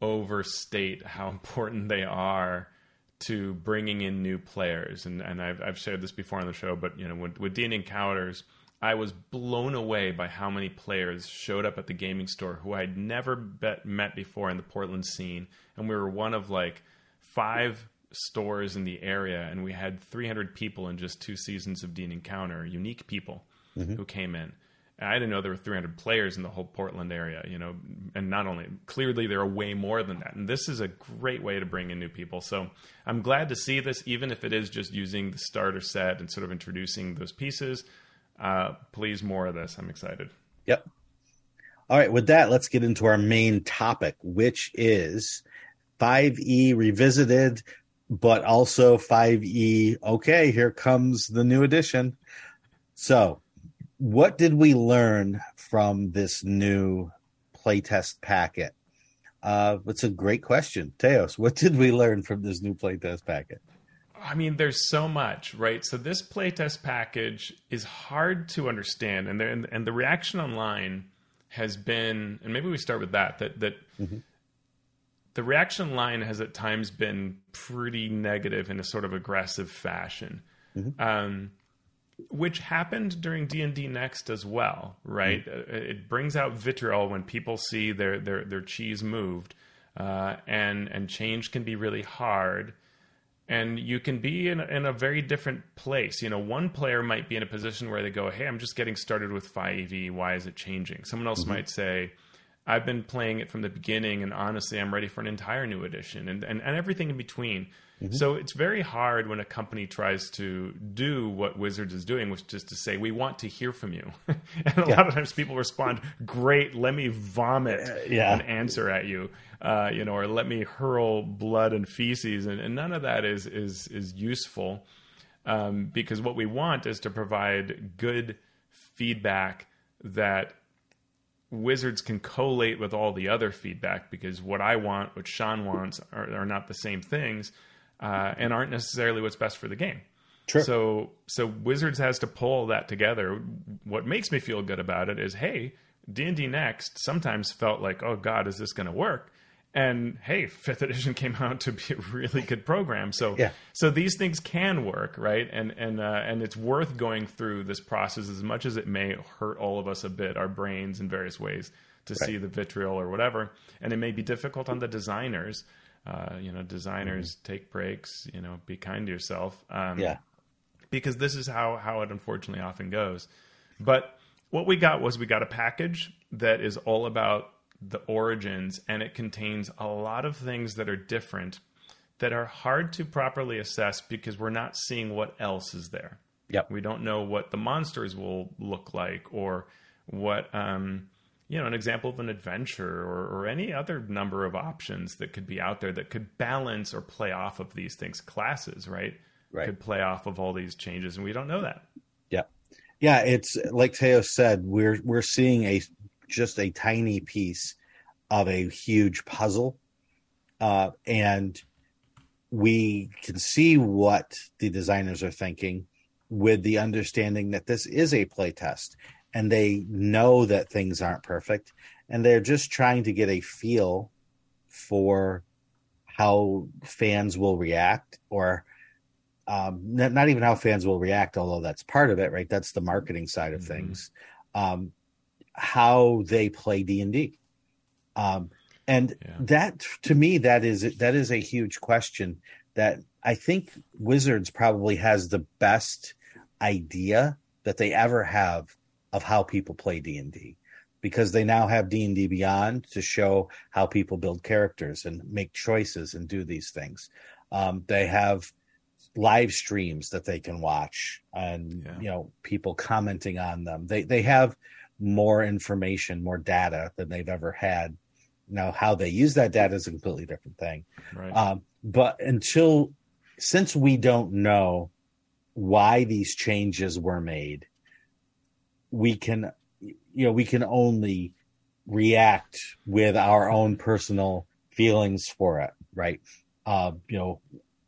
overstate how important they are to bringing in new players. And and I've I've shared this before on the show, but you know with, with D&D Encounters, I was blown away by how many players showed up at the gaming store who I'd never bet, met before in the Portland scene, and we were one of like five stores in the area, and we had 300 people in just two seasons of D&D Encounter, unique people mm-hmm. who came in. I didn't know there were 300 players in the whole Portland area, you know, and not only clearly there are way more than that. And this is a great way to bring in new people. So I'm glad to see this, even if it is just using the starter set and sort of introducing those pieces. uh, please more of this. I'm excited. Yep. All right, with that, let's get into our main topic, which is 5e revisited, but also 5e. Okay, here comes the new edition. So, what did we learn from this new playtest packet? Uh, it's a great question. Teos, what did we learn from this new playtest packet? I mean, there's so much, right? So this playtest package is hard to understand, and, and, and the reaction online has been, and maybe we start with that. That that mm-hmm. The reaction line has at times been pretty negative in a sort of aggressive fashion, mm-hmm. um, which happened during D and D Next as well, right? Mm-hmm. Uh, it brings out vitriol when people see their their their cheese moved, uh, and and change can be really hard and you can be in, in a very different place. You know, one player might be in a position where they go, "Hey, I'm just getting started with 5e. Why is it changing?" Someone else mm-hmm. might say, "I've been playing it from the beginning, and honestly, I'm ready for an entire new edition," and and, and everything in between. Mm-hmm. So it's very hard when a company tries to do what Wizards is doing, which is to say, "We want to hear from you," and a yeah. lot of times people respond, "Great, let me vomit uh, yeah. an answer at you." uh, you know, or let me hurl blood and feces, and, and none of that is is is useful um, because what we want is to provide good feedback that wizards can collate with all the other feedback because what I want, what Shawn wants, are, are not the same things, uh, and aren't necessarily what's best for the game. True. So so Wizards has to pull that together. What makes me feel good about it is, hey, D and D Next sometimes felt like, oh God, is this going to work? And hey fifth edition came out to be a really good program so yeah. so these things can work right and and uh, and it's worth going through this process as much as it may hurt all of us a bit our brains in various ways to right. see the vitriol or whatever and it may be difficult on the designers uh, you know designers mm-hmm. take breaks you know be kind to yourself um, yeah because this is how how it unfortunately often goes but what we got was we got a package that is all about the origins, and it contains a lot of things that are different that are hard to properly assess because we're not seeing what else is there. Yep. We don't know what the monsters will look like or what um, you know, an example of an adventure or, or any other number of options that could be out there that could balance or play off of these things. Classes, right? Right. Could play off of all these changes, and we don't know that. Yeah, yeah. It's like Teo said, we're we're seeing a just a tiny piece of a huge puzzle. Uh, and we can see what the designers are thinking with the understanding that this is a playtest and they know that things aren't perfect and they're just trying to get a feel for how fans will react or um, not, not, even how fans will react although that's part of it right that's the marketing side of mm-hmm. things um, how they play d&d um, and yeah. that to me that is that is a huge question that I think Wizards probably has the best idea that they ever have of how people play D&D because they now have D&D Beyond to show how people build characters and make choices and do these things. Um, they have live streams that they can watch and yeah. you know people commenting on them. They they have more information, more data than they've ever had. Now, how they use that data is a completely different thing. Right. Um, but until, since we don't know why these changes were made, we can, you know, we can only react with our own personal feelings for it, right? Uh, you know,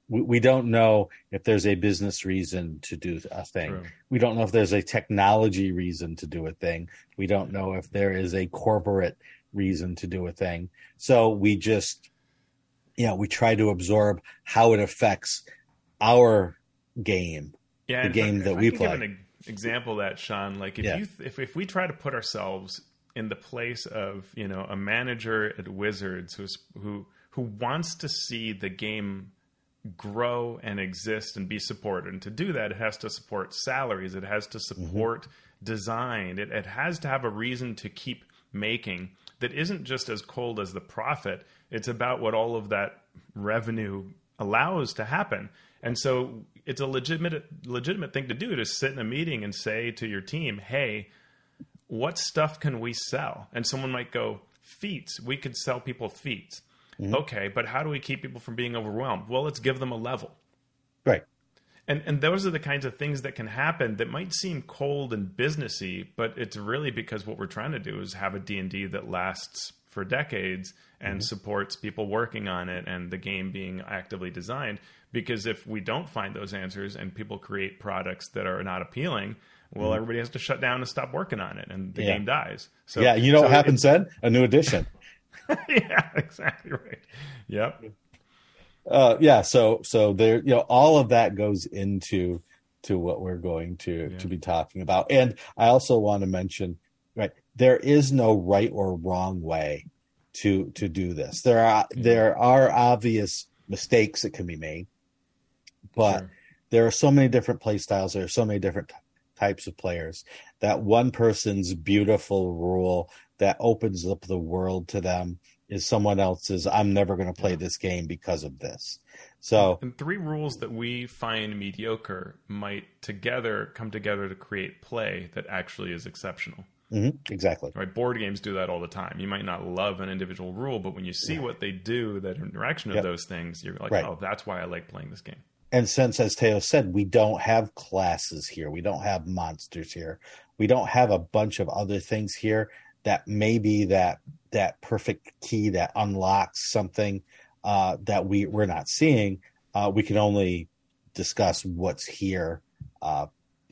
we, we don't know if there's a business reason to do a thing. True. We don't know if there's a technology reason to do a thing. We don't know if there is a corporate reason to do a thing. So we just, you know, we try to absorb how it affects our game, yeah, the game if, that we play. Give an example of that, Shawn. Like if yeah. you if if we try to put ourselves in the place of you know a manager at Wizards who's who who wants to see the game grow and exist and be supported. And to do that, it has to support salaries. It has to mm-hmm. support mm-hmm. design. It, it has to have a reason to keep making that isn't just as cold as the profit. It's about what all of that revenue allows to happen. And so it's a legitimate legitimate thing to do to sit in a meeting and say to your team, "Hey, what stuff can we sell?" And someone might go, "Feet. We could sell people feats." Mm-hmm. Okay, but how do we keep people from being overwhelmed? Well, let's give them a level. Right. And and those are the kinds of things that can happen that might seem cold and businessy, but it's really because what we're trying to do is have a D&D that lasts for decades and mm-hmm. supports people working on it and the game being actively designed because if we don't find those answers and people create products that are not appealing, well, mm-hmm. everybody has to shut down and stop working on it, and the yeah. game dies. So yeah, you know so what happens then? A new edition. yeah, exactly right. Yep. Uh, yeah. So so there, you know, all of that goes into to what we're going to yeah. to be talking about, and I also want to mention, right, there is no right or wrong way to to do this. There are there are obvious mistakes that can be made but sure. there are so many different play styles. There are so many different t- types of players that one person's beautiful rule that opens up the world to them is someone else's. I'm never going to play this game because of this. So, and three rules that we find mediocre might together come together to create play that actually is exceptional. Mm-hmm. Exactly. Right. Board games do that all the time. You might not love an individual rule, but when you see what they do, that interaction of yep. those things, you're like, right. oh, that's why I like playing this game and since as Teo said, we don't have classes here, we don't have monsters here, we don't have a bunch of other things here that maybe that that perfect key that unlocks something uh, that we we're not seeing. Uh, we can only discuss what's here uh,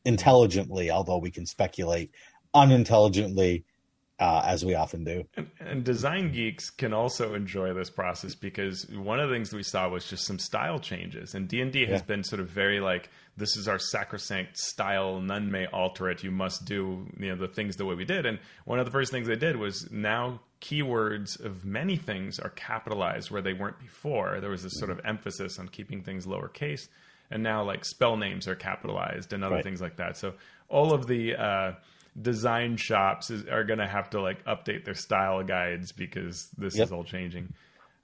intelligently, although we can speculate unintelligently uh, as we often do. And, and, design geeks can also enjoy this process because one of the things we saw was just some style changes, and D and D has yeah. been sort of very like this is our sacrosanct style. None may alter it. You must do you know the things the way we did. And one of the first things they did was now keywords of many things are capitalized where they weren't before. There was this sort of emphasis on keeping things lowercase, and now like spell names are capitalized and other right. things like that. So all of the uh, design shops is, are going to have to like update their style guides because this yep. is all changing.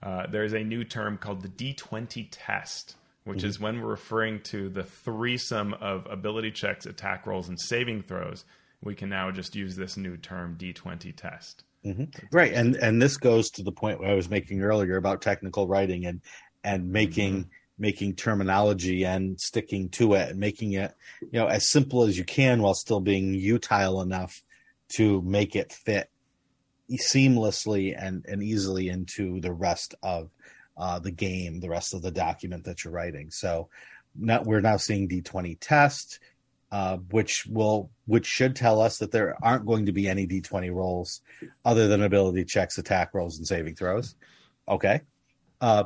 Uh, there's a new term called the D20 test, which mm-hmm. is when we're referring to the threesome of ability checks, attack rolls, and saving throws. We can now just use this new term D20 test. Mm-hmm. Right, and and this goes to the point I was making earlier about technical writing and and making mm-hmm making terminology and sticking to it and making it you know as simple as you can while still being utile enough to make it fit seamlessly and, and easily into the rest of uh, the game, the rest of the document that you're writing. So now we're now seeing D20 test, uh, which will which should tell us that there aren't going to be any D20 rolls other than ability checks, attack rolls, and saving throws. Okay. Uh,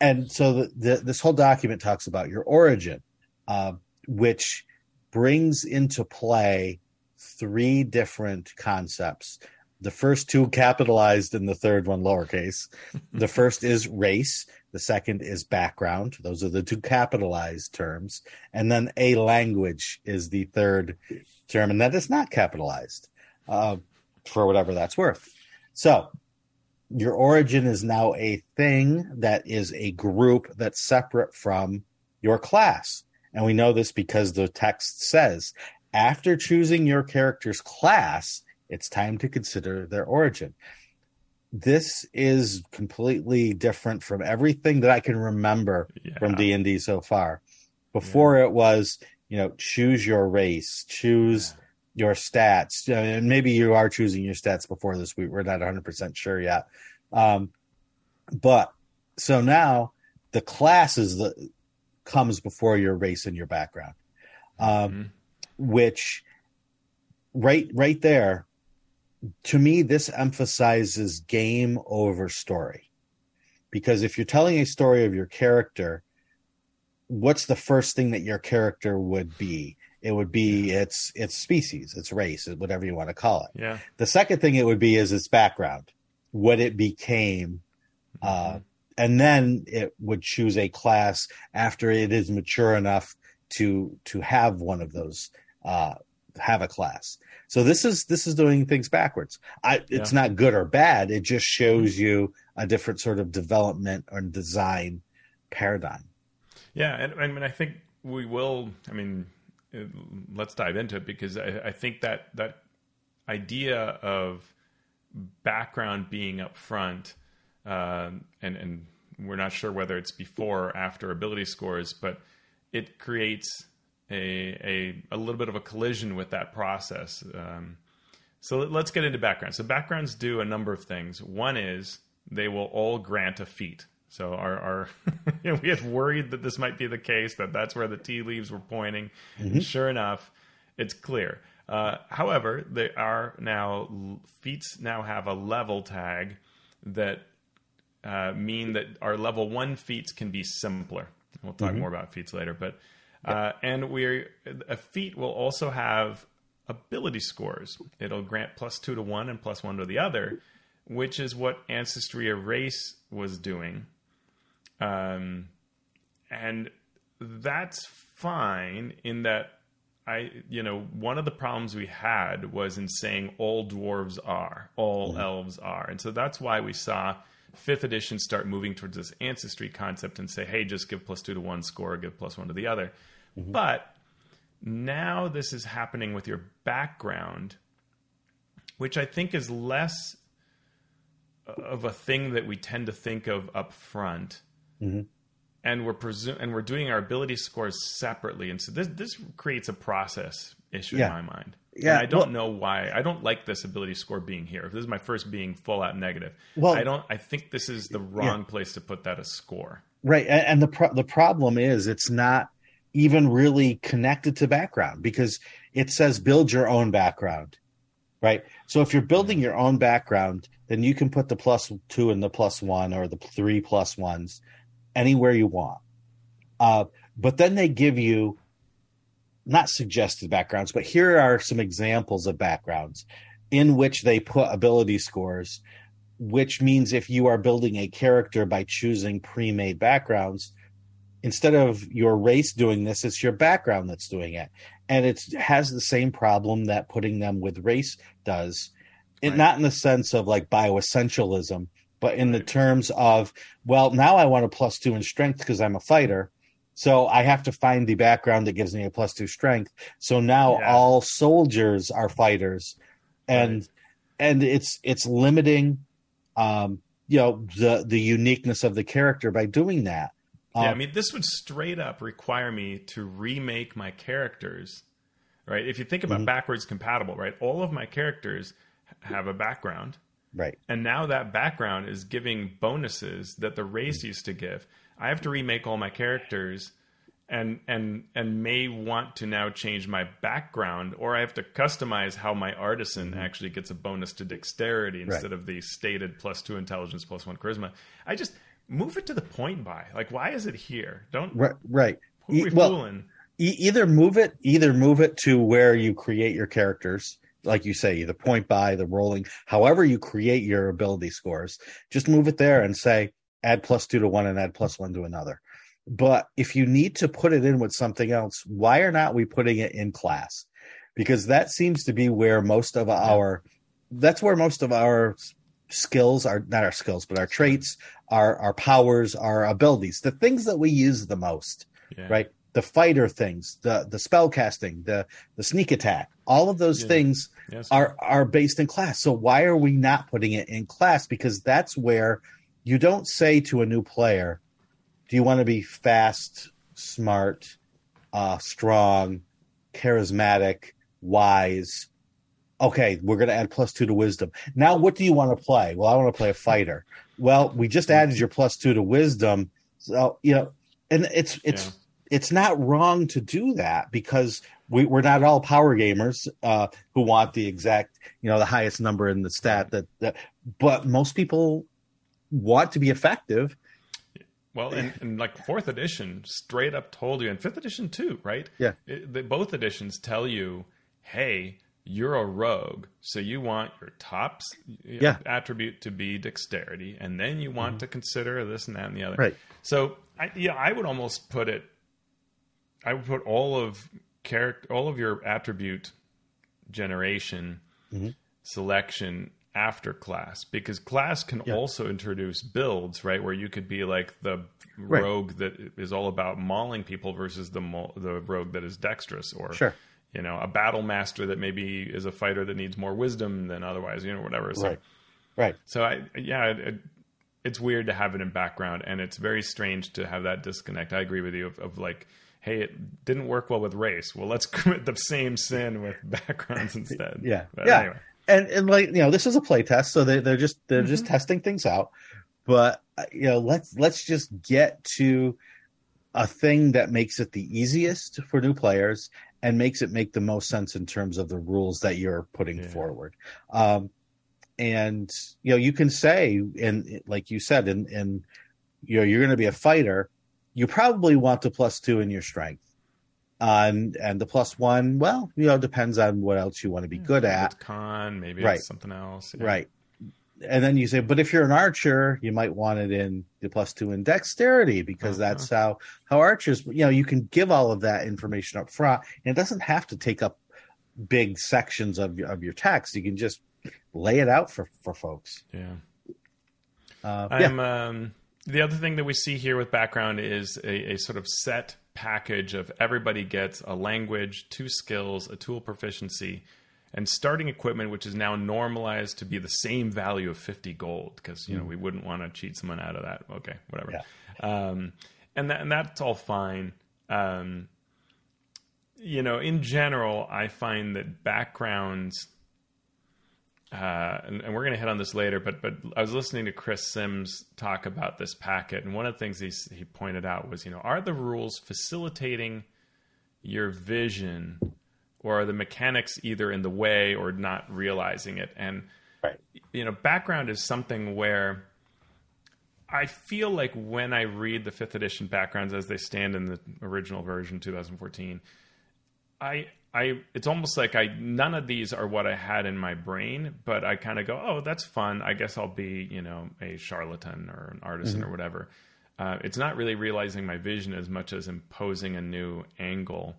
and so the, the, this whole document talks about your origin, uh, which brings into play three different concepts. The first two capitalized and the third one lowercase. the first is race. The second is background. Those are the two capitalized terms. And then a language is the third term, and that is not capitalized uh, for whatever that's worth. So your origin is now a thing that is a group that's separate from your class. And we know this because the text says after choosing your character's class, it's time to consider their origin. This is completely different from everything that I can remember yeah. from D&D so far. Before yeah. it was, you know, choose your race, choose yeah your stats. And maybe you are choosing your stats before this week. We're not 100% sure yet. Um, but so now the class is the comes before your race and your background, um, mm-hmm. which right right there to me this emphasizes game over story because if you're telling a story of your character what's the first thing that your character would be it would be its its species, its race, whatever you want to call it. Yeah. The second thing it would be is its background, what it became, uh, mm-hmm. uh, and then it would choose a class after it is mature enough to to have one of those uh, have a class. So this is this is doing things backwards. I, it's not good or bad. It just shows you a different sort of development or design paradigm. Yeah, and I mean, I think we will. I mean, uh, let's dive into it because I, I think that that idea of background being up front, uh, and and we're not sure whether it's before or after ability scores, but it creates a a, a little bit of a collision with that process. Um, so let's get into backgrounds. So backgrounds do a number of things. One is they will all grant a feat. So our, our you know, we had worried that this might be the case, that that's where the tea leaves were pointing. Mm-hmm. Sure enough, it's clear. Uh, however, they are now feats now have a level tag that uh, mean that our level one feats can be simpler. We'll talk mm-hmm. more about feats later, but uh, and we a feat will also have ability scores. It'll grant plus two to one and plus one to the other, which is what Ancestry Erase was doing. Um, and that's fine in that I, you know, one of the problems we had was in saying all dwarves are, all mm-hmm. elves are. And so that's why we saw fifth edition start moving towards this ancestry concept and say, hey, just give plus two to one score, give plus one to the other. Mm-hmm. But now this is happening with your background, which I think is less of a thing that we tend to think of up front. Mm-hmm and we're presu- and we're doing our ability scores separately, and so this this creates a process issue yeah. in my mind. Yeah, and I don't well, know why. I don't like this ability score being here. If this is my first being full out negative, well, I don't. I think this is the wrong yeah. place to put that as score. Right, and, and the pro- the problem is it's not even really connected to background because it says build your own background, right? So if you're building your own background, then you can put the plus two and the plus one or the three plus ones anywhere you want. Uh, but then they give you not suggested backgrounds, but here are some examples of backgrounds in which they put ability scores, which means if you are building a character by choosing pre made backgrounds, instead of your race doing this, it's your background that's doing it. And it has the same problem that putting them with race does. It. Not in the sense of like bioessentialism, but in the terms of, well, now I want a plus two in strength because I'm a fighter. So I have to find the background that gives me a plus two strength. So now yeah. all soldiers are fighters, and right. and it's it's limiting, um, you know, the the uniqueness of the character by doing that. Um, yeah, I mean, this would straight up require me to remake my characters, right? If you think about mm-hmm. backwards compatible, right? All of my characters have a background Right. And now that background is giving bonuses that the race used to give. I have to remake all my characters and and and may want to now change my background or I have to customize how my artisan mm-hmm. actually gets a bonus to dexterity instead right. of the stated plus 2 intelligence plus 1 charisma. I just move it to the point buy. Like why is it here? Don't Right. right. Who are we well, fooling? E- either move it either move it to where you create your characters like you say, the point buy, the rolling, however you create your ability scores, just move it there and say add plus two to one and add plus one to another. But if you need to put it in with something else, why are not we putting it in class? Because that seems to be where most of our that's where most of our skills are not our skills, but our traits, our our powers, our abilities, the things that we use the most. Yeah. Right the fighter things, the the spell casting, the the sneak attack, all of those yeah. things yes. are are based in class. So why are we not putting it in class? Because that's where you don't say to a new player, "Do you want to be fast, smart, uh, strong, charismatic, wise?" Okay, we're going to add plus two to wisdom. Now, what do you want to play? Well, I want to play a fighter. Well, we just added your plus two to wisdom, so you know, and it's it's. Yeah it's not wrong to do that because we, we're not all power gamers uh, who want the exact, you know, the highest number in the stat that, that but most people want to be effective. Well, and, and, like fourth edition straight up told you, and fifth edition too, right? Yeah. It, the, both editions tell you, hey, you're a rogue, so you want your top yeah. attribute to be dexterity, and then you want mm-hmm. to consider this and that and the other. Right. So, I, yeah, I would almost put it I would put all of character, all of your attribute generation, mm-hmm. selection after class because class can Yeah. also introduce builds, right? Where you could be like the Right. rogue that is all about mauling people versus the the rogue that is dexterous, or Sure. You know, a battle master that maybe is a fighter that needs more wisdom than otherwise, you know, whatever. So, Right. Right. so I, yeah, it, it, it's weird to have it in background, and it's very strange to have that disconnect. I agree with you of, of like, hey, it didn't work well with race. Well, let's commit the same sin with backgrounds instead. Yeah. But yeah. anyway. And and like you know, this is a play test, so they they're just they're just testing things out. But uh, you know, let's let's just get to a thing that makes it the easiest for new players and makes it make the most sense in terms of the rules that you're putting Yeah. forward. Um, and you know, you can say, and like you said, and in you know, you're going to be a fighter. You probably want the plus two in your strength. Uh, and and the plus one, well, you know, depends on what else you want to be good at. con, maybe Right. it's something else. yeah. Right. And then you say, but if you're an archer, you might want it in the plus two in dexterity because Uh-huh. that's how how archers. You know, you can give all of that information up front, and it doesn't have to take up big sections of your of your text. You can just lay it out for for folks. Yeah. Uh, I'm um, the other thing that we see here with background is a, a sort of set package of everybody gets a language, two skills, a tool proficiency, and starting equipment, which is now normalized to be the same value of 50 gold because you know we wouldn't want to cheat someone out of that. Okay, whatever. Yeah. Um, and that and that's all fine. Um, you know, in general, I find that backgrounds uh, and, and we're going to hit on this later, but but I was listening to Chris Sims talk about this packet, and one of the things he he pointed out was, you know, are the rules facilitating your vision, or are the mechanics either in the way or not realizing it? And right. you know, background is something where I feel like when I read the fifth edition backgrounds as they stand in the original version, 2014, I I it's almost like I none of these are what I had in my brain, but I kind of go, oh, that's fun. I guess I'll be you know a charlatan or an artisan or whatever. Uh, it's not really realizing my vision as much as imposing a new angle,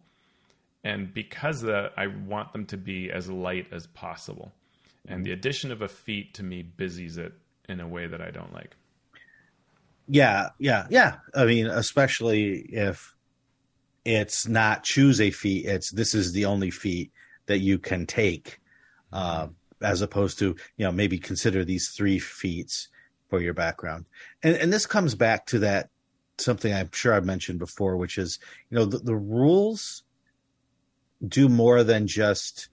and because of that, I want them to be as light as possible. And the addition of a feat to me busies it in a way that I don't like. Yeah, yeah, yeah. I mean, especially if it's not choose a feat, it's this is the only feat that you can take, uh, as opposed to you know maybe consider these three feats for your background. And and this comes back to that something I'm sure I've mentioned before, which is you know the, the rules do more than just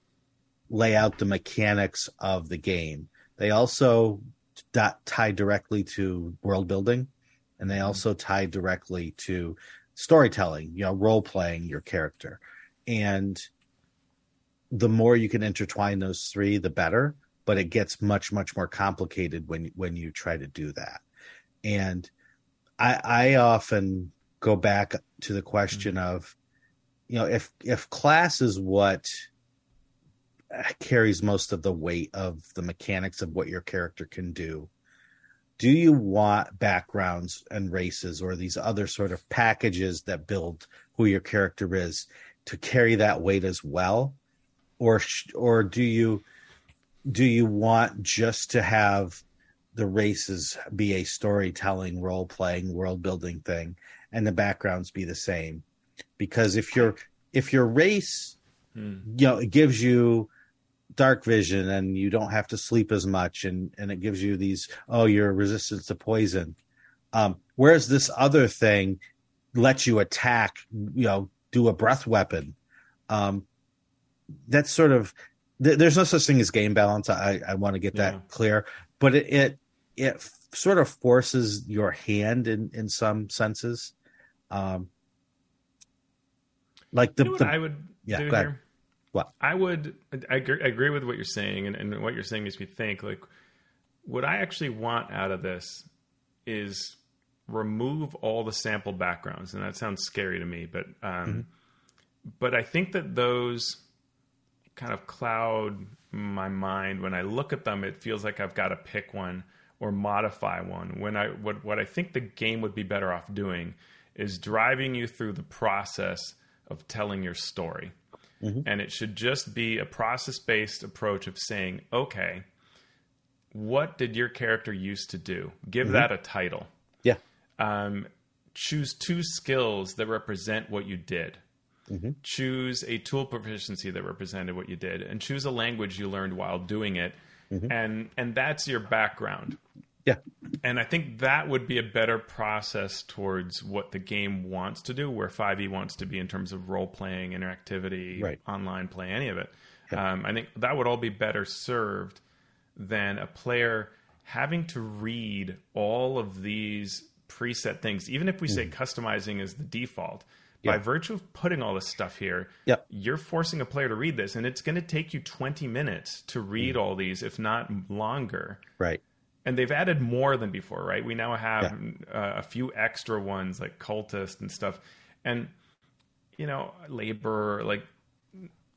lay out the mechanics of the game. They also dot, tie directly to world building and they also tie directly to storytelling, you know, role playing your character. And the more you can intertwine those three, the better. But it gets much, much more complicated when when you try to do that. And I, I often go back to the question of, you know, if if class is what uh, carries most of the weight of the mechanics of what your character can do, do you want backgrounds and races or these other sort of packages that build who your character is to carry that weight as well? Or or do you do you want just to have the races be a storytelling role playing world building thing and the backgrounds be the same because if your if your race Hmm. you know it gives you dark vision and you don't have to sleep as much and and it gives you these oh you're resistant to poison. Um whereas this other thing lets you attack you know do a breath weapon. Um that's sort of th- there's no such thing as game balance. I i want to get that Yeah. clear. But it it, it f- sort of forces your hand in in some senses. Um like the, you know the I would Yeah, go ahead. here? What? I would I agree, I agree with what you're saying, and, and what you're saying makes me think like what I actually want out of this is remove all the sample backgrounds, and that sounds scary to me, but um, Mm-hmm. but I think that those kind of cloud my mind when I look at them. It feels like I've got to pick one or modify one. When I what what I think the game would be better off doing is driving you through the process of telling your story. And it should just be a process based approach of saying, okay, what did your character used to do? Give Mm-hmm. that a title. Yeah. Um, choose two skills that represent what you did. Mm-hmm. Choose a tool proficiency that represented what you did, and choose a language you learned while doing it, Mm-hmm. and and that's your background. Yeah. And I think that would be a better process towards what the game wants to do, where 5e wants to be in terms of role playing, interactivity, Right. online play, any of it. Um, I think that would all be better served than a player having to read all of these preset things. Even if we say customizing is the default, by Mm. Virtue of putting all this stuff here, you're forcing a player to read this, and it's going to take you 20 minutes to Mm. read all these, if not longer Right. And they've added more than before, right? We now have uh, a few extra ones like cultist and stuff, and you know, labor, like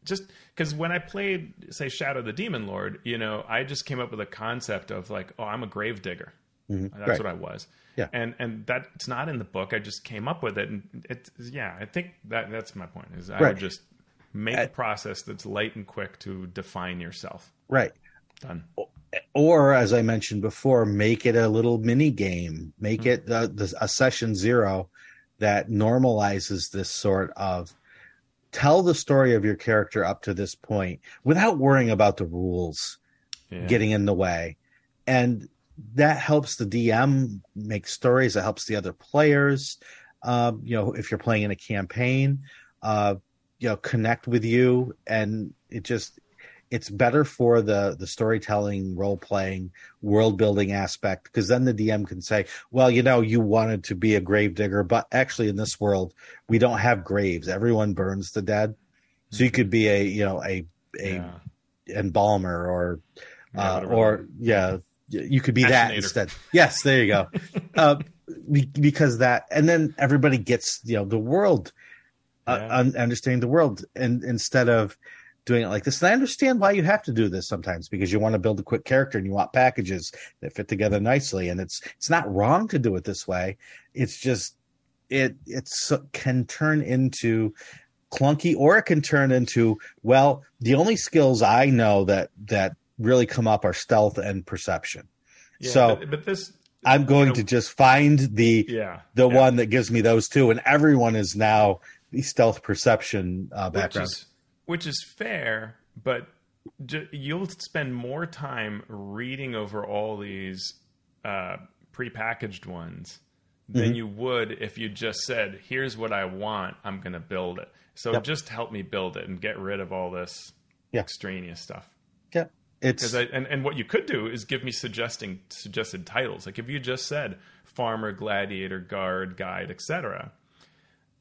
just because when I played, say, Shadow the Demon Lord, you know, I just came up with a concept of like, oh, I'm a grave digger. That's Mm-hmm. Right. what I was. Yeah. and and that's not in the book. I just came up with it, and it's yeah. I think that that's my point. Is I Right. would just make a process that's light and quick to define yourself. Right. Done. Or as I mentioned before, make it a little mini game. Make Hmm. it uh, the, a session zero that normalizes this sort of tell the story of your character up to this point without worrying about the rules Yeah. getting in the way, and that helps the DM make stories. It helps the other players. Um, you know, if you're playing in a campaign, uh, you know, connect with you, and it just it's better for the the storytelling role playing world building aspect because then the dm can say well you know you wanted to be a grave digger but actually in this world we don't have graves. Everyone burns the dead so you could be a you know a a Yeah. embalmer or Yeah, uh, or yeah you could be that instead. Yes there you go. Uh, because that and then everybody gets you know the world uh, Yeah. un- understanding the world and instead of doing it like this. And i understand why you have to do this sometimes because you want to build a quick character and you want packages that fit together nicely. And it's it's not wrong to do it this way. It's just it it's can turn into clunky or it can turn into well the only skills i know that that really come up are stealth and perception. Yeah, so but, but this i'm going know- to just find the yeah the yeah. one that gives me those two and everyone is now the stealth perception uh, which background is which is fair, but you'll spend more time reading over all these uh, prepackaged ones Mm-hmm. than you would if you just said, "Here's what I want. I'm going to build it." So Yep. just help me build it and get rid of all this Yeah. extraneous stuff. yeah it's I and, and what you could do is give me suggesting suggested titles. Like if you just said farmer, gladiator, guard, guide, etc.,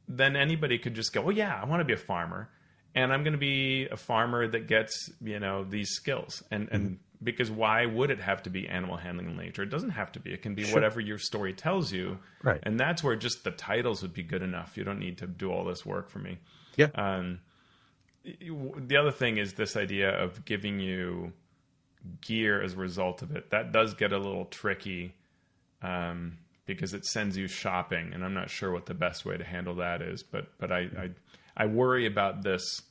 then anybody could just go, "Well, yeah, I want to be a farmer, and I'm going to be a farmer that gets you know these skills." And and because why would it have to be animal handling in nature? It doesn't have to be. It can be whatever your story tells you. Right. And that's where just the titles would be good enough. You don't need to do all this work for me. yeah Um, the other thing is this idea of giving you gear as a result of it. That does get a little tricky um, because it sends you shopping, and I'm not sure what the best way to handle that is. But but I I, I worry about this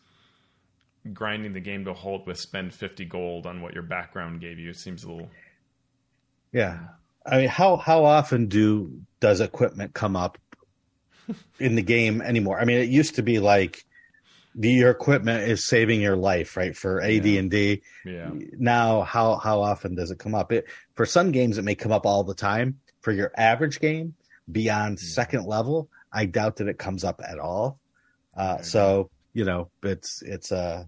grinding the game to a halt with spend 50 gold on what your background gave you. It seems a little yeah. I mean how how often do does equipment come up in the game anymore? I mean it used to be like the, your equipment is saving your life right for ad&d yeah. now how how often does it come up? It for some games it may come up all the time. For your average game beyond second level i doubt that it comes up at all. Uh, so you know it's it's a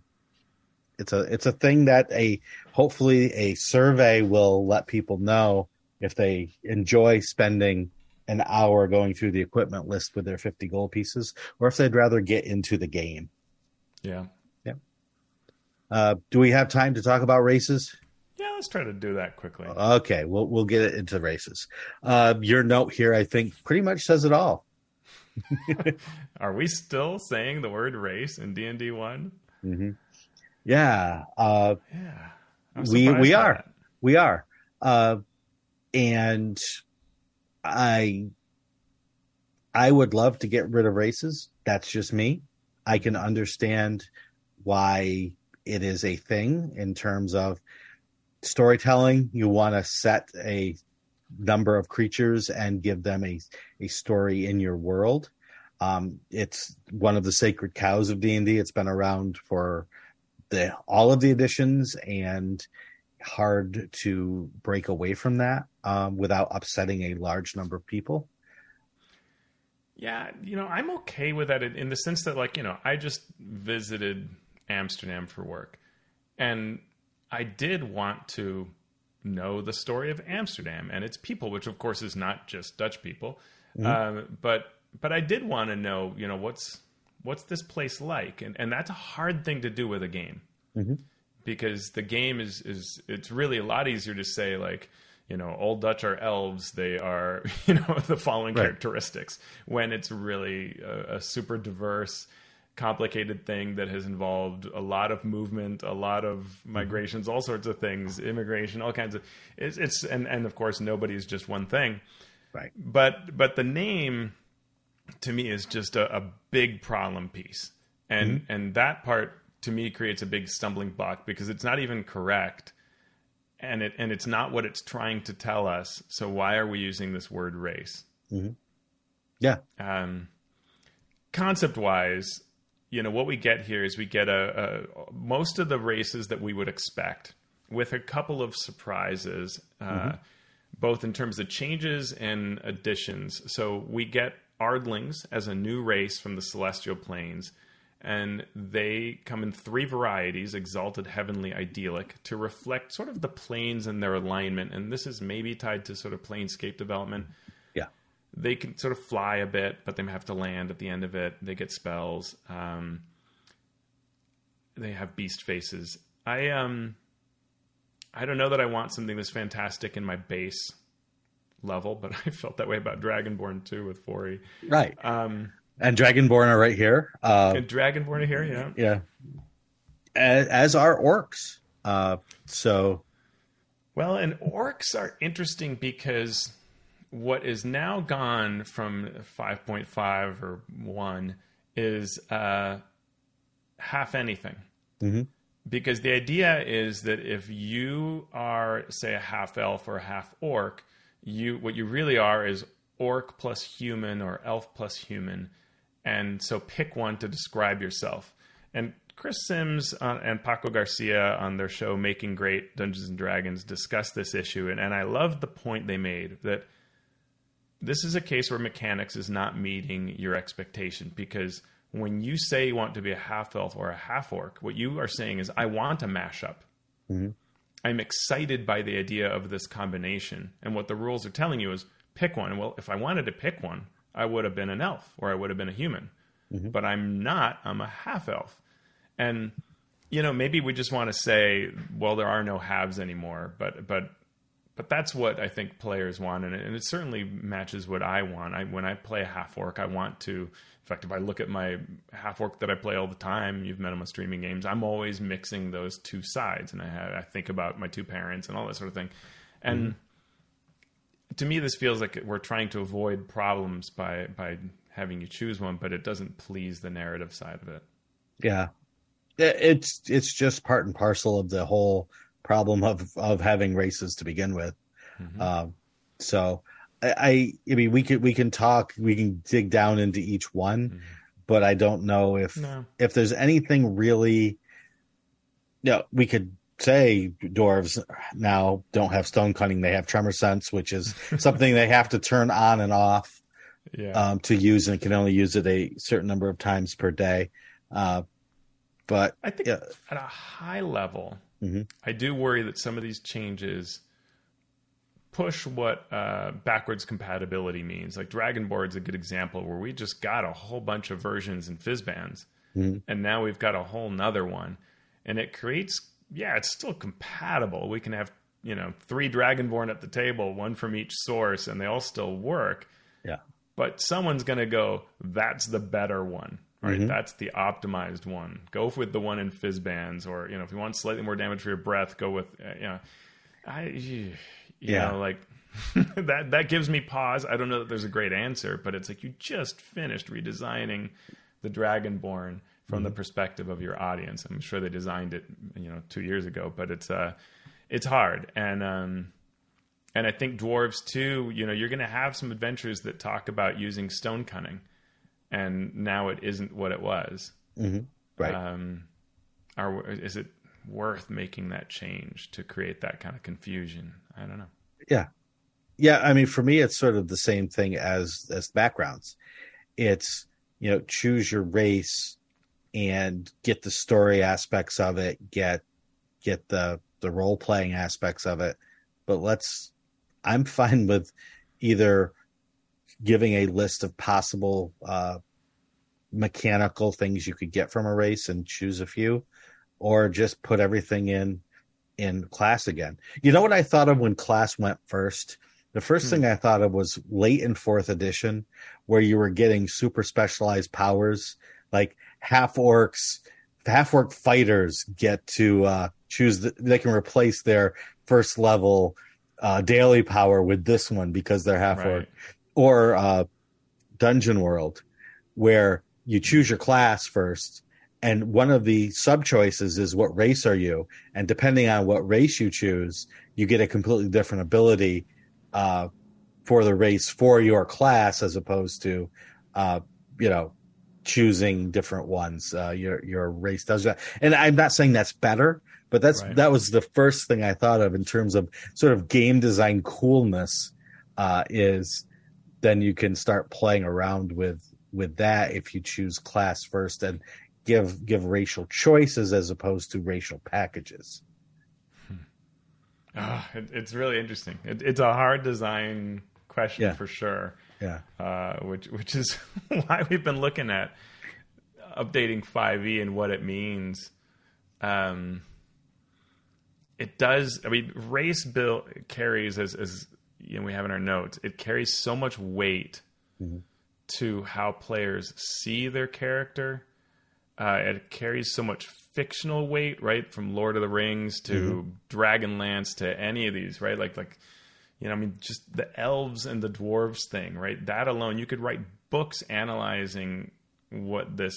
it's a it's a thing that a hopefully a survey will let people know if they enjoy spending an hour going through the equipment list with their 50 gold pieces or if they'd rather get into the game yeah uh, do we have time to talk about races yeah. Let's try to do that quickly. Okay, we'll we'll get it into races. Uh, your note here, I think, pretty much says it all. Are we still saying the word race in D and D one? Yeah, uh, Yeah, we we are that. we are, uh, and I I would love to get rid of races. That's just me. I can understand why it is a thing in terms of storytelling, you want to set a number of creatures and give them a, a story in your world. Um, it's one of the sacred cows of D and D. It's been around for the all of the additions and hard to break away from that um, without upsetting a large number of people. Yeah, you know, I'm okay with that in the sense that, like, you know, I just visited Amsterdam for work, and I did want to know the story of Amsterdam and its people, which of course is not just Dutch people, mm-hmm. Um, but but I did want to know, you know, what's what's this place like, and and that's a hard thing to do with a game, mm-hmm. because the game is is it's really a lot easier to say like. You know, old Dutch are elves. They are, you know, the following right. characteristics. When it's really a, a super diverse, complicated thing that has involved a lot of movement, a lot of mm-hmm. migrations, all sorts of things, immigration, all kinds of it's, it's and and of course nobody's just one thing. Right. But but the name to me is just a, a big problem piece. And mm-hmm. and that part to me creates a big stumbling block because it's not even correct and it and it's not what it's trying to tell us. So why are we using this word race? Mm-hmm. Yeah. Um, concept wise, you know what we get here is we get a, a, most of the races that we would expect with a couple of surprises uh, mm-hmm. both in terms of changes and additions so we get ardlings as a new race from the celestial planes and they come in three varieties exalted heavenly idyllic to reflect sort of the planes and their alignment and this is maybe tied to sort of planescape development Yeah. they can sort of fly a bit, but they have to land at the end of it. They get spells. Um, they have beast faces. I um, I don't know that I want something this fantastic in my base level, but I felt that way about Dragonborn too with 4e. Right. Um, and Dragonborn are right here. Uh, and Dragonborn are here. Yeah. Yeah. As, as are orcs. Uh, so. Well, and orcs are interesting because what is now gone from 5.5 or 1 is uh, half anything. Mm-hmm. Because the idea is that if you are, say, a half elf or a half orc, you what you really are is orc plus human or elf plus human. And so pick one to describe yourself. And Chris Sims uh, and Paco Garcia on their show Making Great Dungeons and Dragons discussed this issue. And, and I loved the point they made that – this is a case where mechanics is not meeting your expectation because when you say you want to be a half elf or a half orc, what you are saying is, I want a mashup. Mm-hmm. I'm excited by the idea of this combination. And what the rules are telling you is pick one. Well, if I wanted to pick one, I would have been an elf or I would have been a human. Mm-hmm. But I'm not, I'm a half elf. And you know, maybe we just want to say, well, there are no halves anymore, but but but that's what I think players want, and it, and it certainly matches what I want. I, when I play a half orc, I want to. In fact, if I look at my half orc that I play all the time, you've met them on streaming games. I'm always mixing those two sides, and I have, I think about my two parents and all that sort of thing. And mm-hmm. to me, this feels like we're trying to avoid problems by by having you choose one, but it doesn't please the narrative side of it. Yeah, it's it's just part and parcel of the whole problem of of having races to begin with. Mm-hmm. Um, so I, I mean we could we can talk we can dig down into each one, mm-hmm. but I don't know if no. if there's anything really. Yeah, you know, we could say dwarves now don't have stone cutting; they have tremor sense, which is something they have to turn on and off yeah. um, to use, and can only use it a certain number of times per day. Uh, but I think yeah. at a high level, Mm-hmm. I do worry that some of these changes push what uh, backwards compatibility means. Like Dragonborn's a good example where we just got a whole bunch of versions in Fizban's, mm-hmm. and now we've got a whole nother one, and it creates. Yeah, it's still compatible. We can have you know three Dragonborn at the table, one from each source, and they all still work. Yeah, but someone's going to go. That's the better one right? Mm-hmm. That's the optimized one. Go with the one in Fizban's, or you know, if you want slightly more damage for your breath, go with uh, you know, I yeah. know like that that gives me pause. I don't know that there's a great answer, but it's like you just finished redesigning the Dragonborn from mm-hmm. the perspective of your audience. I'm sure they designed it, you know, two years ago, but it's uh it's hard, and um, and I think dwarves too. You know, you're going to have some adventures that talk about using stone cunning, and now it isn't what it was. Mm-hmm. Right. Um, are is it worth making that change to create that kind of confusion? I don't know. Yeah, yeah. I mean, for me, it's sort of the same thing as as backgrounds. It's you know choose your race and get the story aspects of it, get get the the role playing aspects of it. But let's I'm fine with either giving a list of possible uh, mechanical things you could get from a race and choose a few, or just put everything in in class again. You know what I thought of when class went first? The first hmm. thing I thought of was late in fourth edition, where you were getting super specialized powers, like half orcs, half orc fighters get to uh, choose. The, they can replace their first level uh, daily power with this one because they're half right. orc, or uh, Dungeon World, where you choose your class first, and one of the sub choices is what race are you, and depending on what race you choose, you get a completely different ability uh, for the race for your class as opposed to, uh, you know, choosing different ones. Uh, your your race does that, and I'm not saying that's better, but that's right. that was the first thing I thought of in terms of sort of game design coolness. Uh, is then you can start playing around with with that if you choose class first and give give racial choices as opposed to racial packages. Oh, it, it's really interesting. It, it's a hard design question yeah. for sure. Yeah. Uh, which which is why we've been looking at updating 5e and what it means. Um, it does. I mean, race bill carries as as you know we have in our notes. It carries so much weight mm-hmm. to how players see their character. Uh, it carries so much fictional weight, right? From Lord of the Rings to mm-hmm. Dragonlance to any of these, right? Like like you know, I mean, just the elves and the dwarves thing, right? That alone, you could write books analyzing what this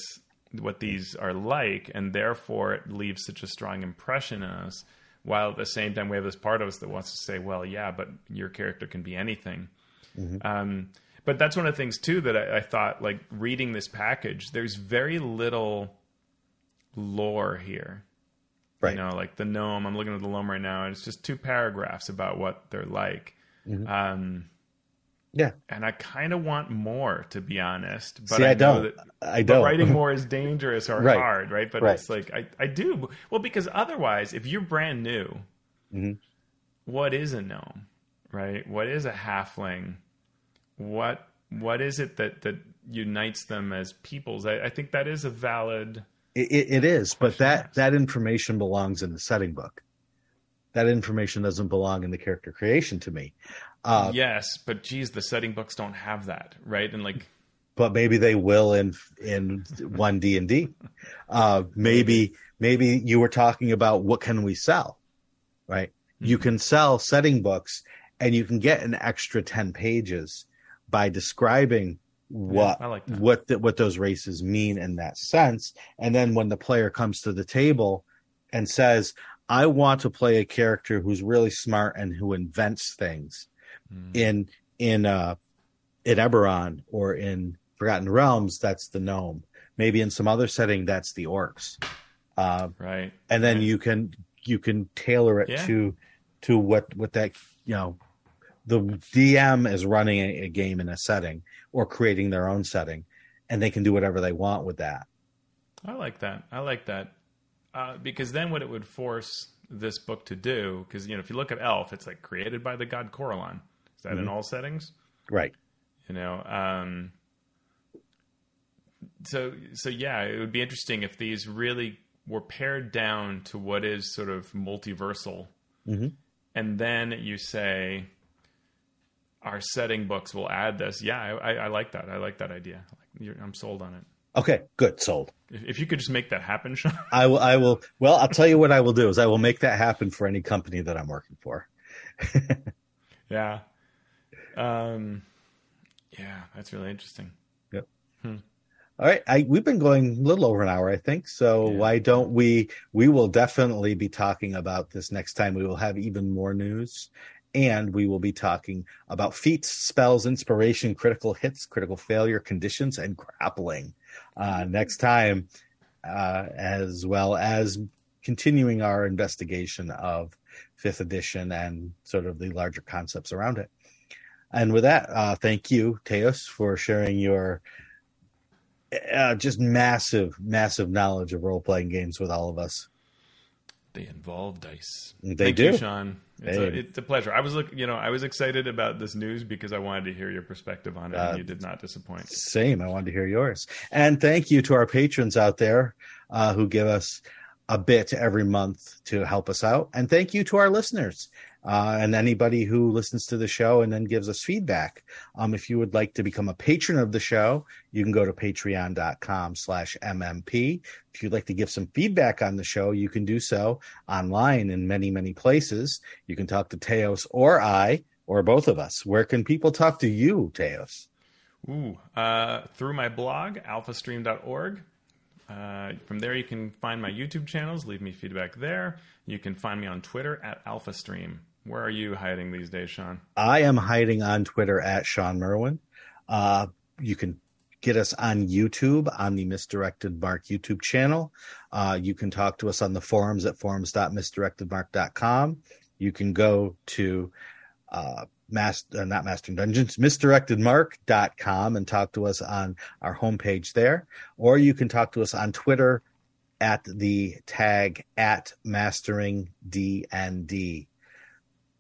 what these are like, and therefore it leaves such a strong impression in us while at the same time we have this part of us that wants to say, well, yeah, but your character can be anything. Mm-hmm. Um, but that's one of the things too that I, I, thought, like reading this package, there's very little lore here. Right. You know, like the gnome. I'm looking at the gnome right now, and it's just two paragraphs about what they're like. Mm-hmm. Um, yeah, and I kind of want more, to be honest. But See, I, I don't. That, I don't. writing more is dangerous or right. hard, right? But right. it's like I, I do. Well, because otherwise, if you're brand new, mm-hmm. what is a gnome, right? What is a halfling? What what is it that that unites them as peoples? I, I think that is a valid. it, it is, but that that information belongs in the setting book that information doesn't belong in the character creation to me. Uh, yes, but geez, the setting books don't have that, right? And like, but maybe they will in in one D and D. Uh, maybe maybe you were talking about what can we sell, right? Mm-hmm. You can sell setting books, and you can get an extra ten pages by describing what yeah, like what the, what those races mean in that sense. And then when the player comes to the table and says, "I want to play a character who's really smart and who invents things," Mm. In in uh in Eberron or in Forgotten Realms, that's the gnome. Maybe in some other setting, that's the orcs. Uh, right. And then right. you can you can tailor it yeah. to to what what that you know the DM is running a, a, game in a setting or creating their own setting, and they can do whatever they want with that. I like that. I like that uh, because then what it would force this book to do, because you know if you look at Elf, it's like created by the god Corellon. Is that mm-hmm. in all settings? Right. You know, um, so so yeah, it would be interesting if these really were pared down to what is sort of multiversal, mm-hmm. and then you say our setting books will add this. Yeah, I, I like that. I like that idea. I'm sold on it. Okay, good, sold. If you could just make that happen, Shawn. I will. I will. Well, I'll tell you what I will do is I will make that happen for any company that I'm working for. yeah, um, yeah, that's really interesting. Yep. Hmm. All right, I, we've been going a little over an hour, I think. So yeah. why don't we? We will definitely be talking about this next time. We will have even more news, and we will be talking about feats, spells, inspiration, critical hits, critical failure, conditions, and grappling uh, next time, uh, as well as continuing our investigation of fifth edition and sort of the larger concepts around it. And with that, uh, thank you, Teos, for sharing your uh, just massive, massive knowledge of role playing games with all of us. They involve dice. They Thank do, you, Shawn. It's, hey. a, it's, a, pleasure. I was look, you know, I was excited about this news because I wanted to hear your perspective on it, uh, and you did not disappoint. Same. I wanted to hear yours. And thank you to our patrons out there uh, who give us a bit every month to help us out. And thank you to our listeners uh, and anybody who listens to the show and then gives us feedback. Um, if you would like to become a patron of the show, you can go to patreon.com slash MMP. If you'd like to give some feedback on the show, you can do so online in many, many places. You can talk to Teos or I or both of us. Where can people talk to you, Teos? Ooh, uh, through my blog, alphastream.org. Uh, from there, you can find my YouTube channels. Leave me feedback there. You can find me on Twitter at AlphaStream. Where are you hiding these days, Shawn? I am hiding on Twitter at Shawn Merwin. Uh, you can get us on YouTube on the Misdirected Mark YouTube channel. Uh, you can talk to us on the forums at forums.misdirectedmark.com. You can go to uh, uh, not Mastering Dungeons, misdirectedmark.com and talk to us on our homepage there. Or you can talk to us on Twitter at the tag at Mastering DND.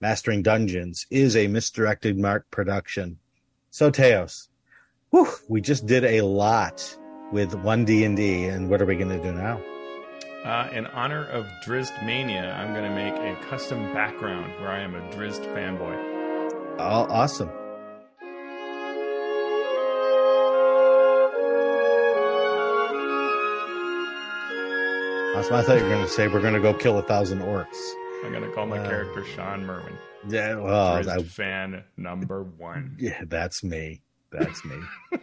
Mastering Dungeons is a misdirected mark production. So Teos, whew, we just did a lot with one D and D, and what are we going to do now? Uh, in honor of Drizzt Mania, I'm going to make a custom background where I am a Drizzt fanboy. Oh, awesome. Awesome. I thought you were going to say we're going to go kill a thousand orcs. I'm gonna call my uh, character Shawn Merwin. Yeah, well, I, fan number one. Yeah, that's me. That's me.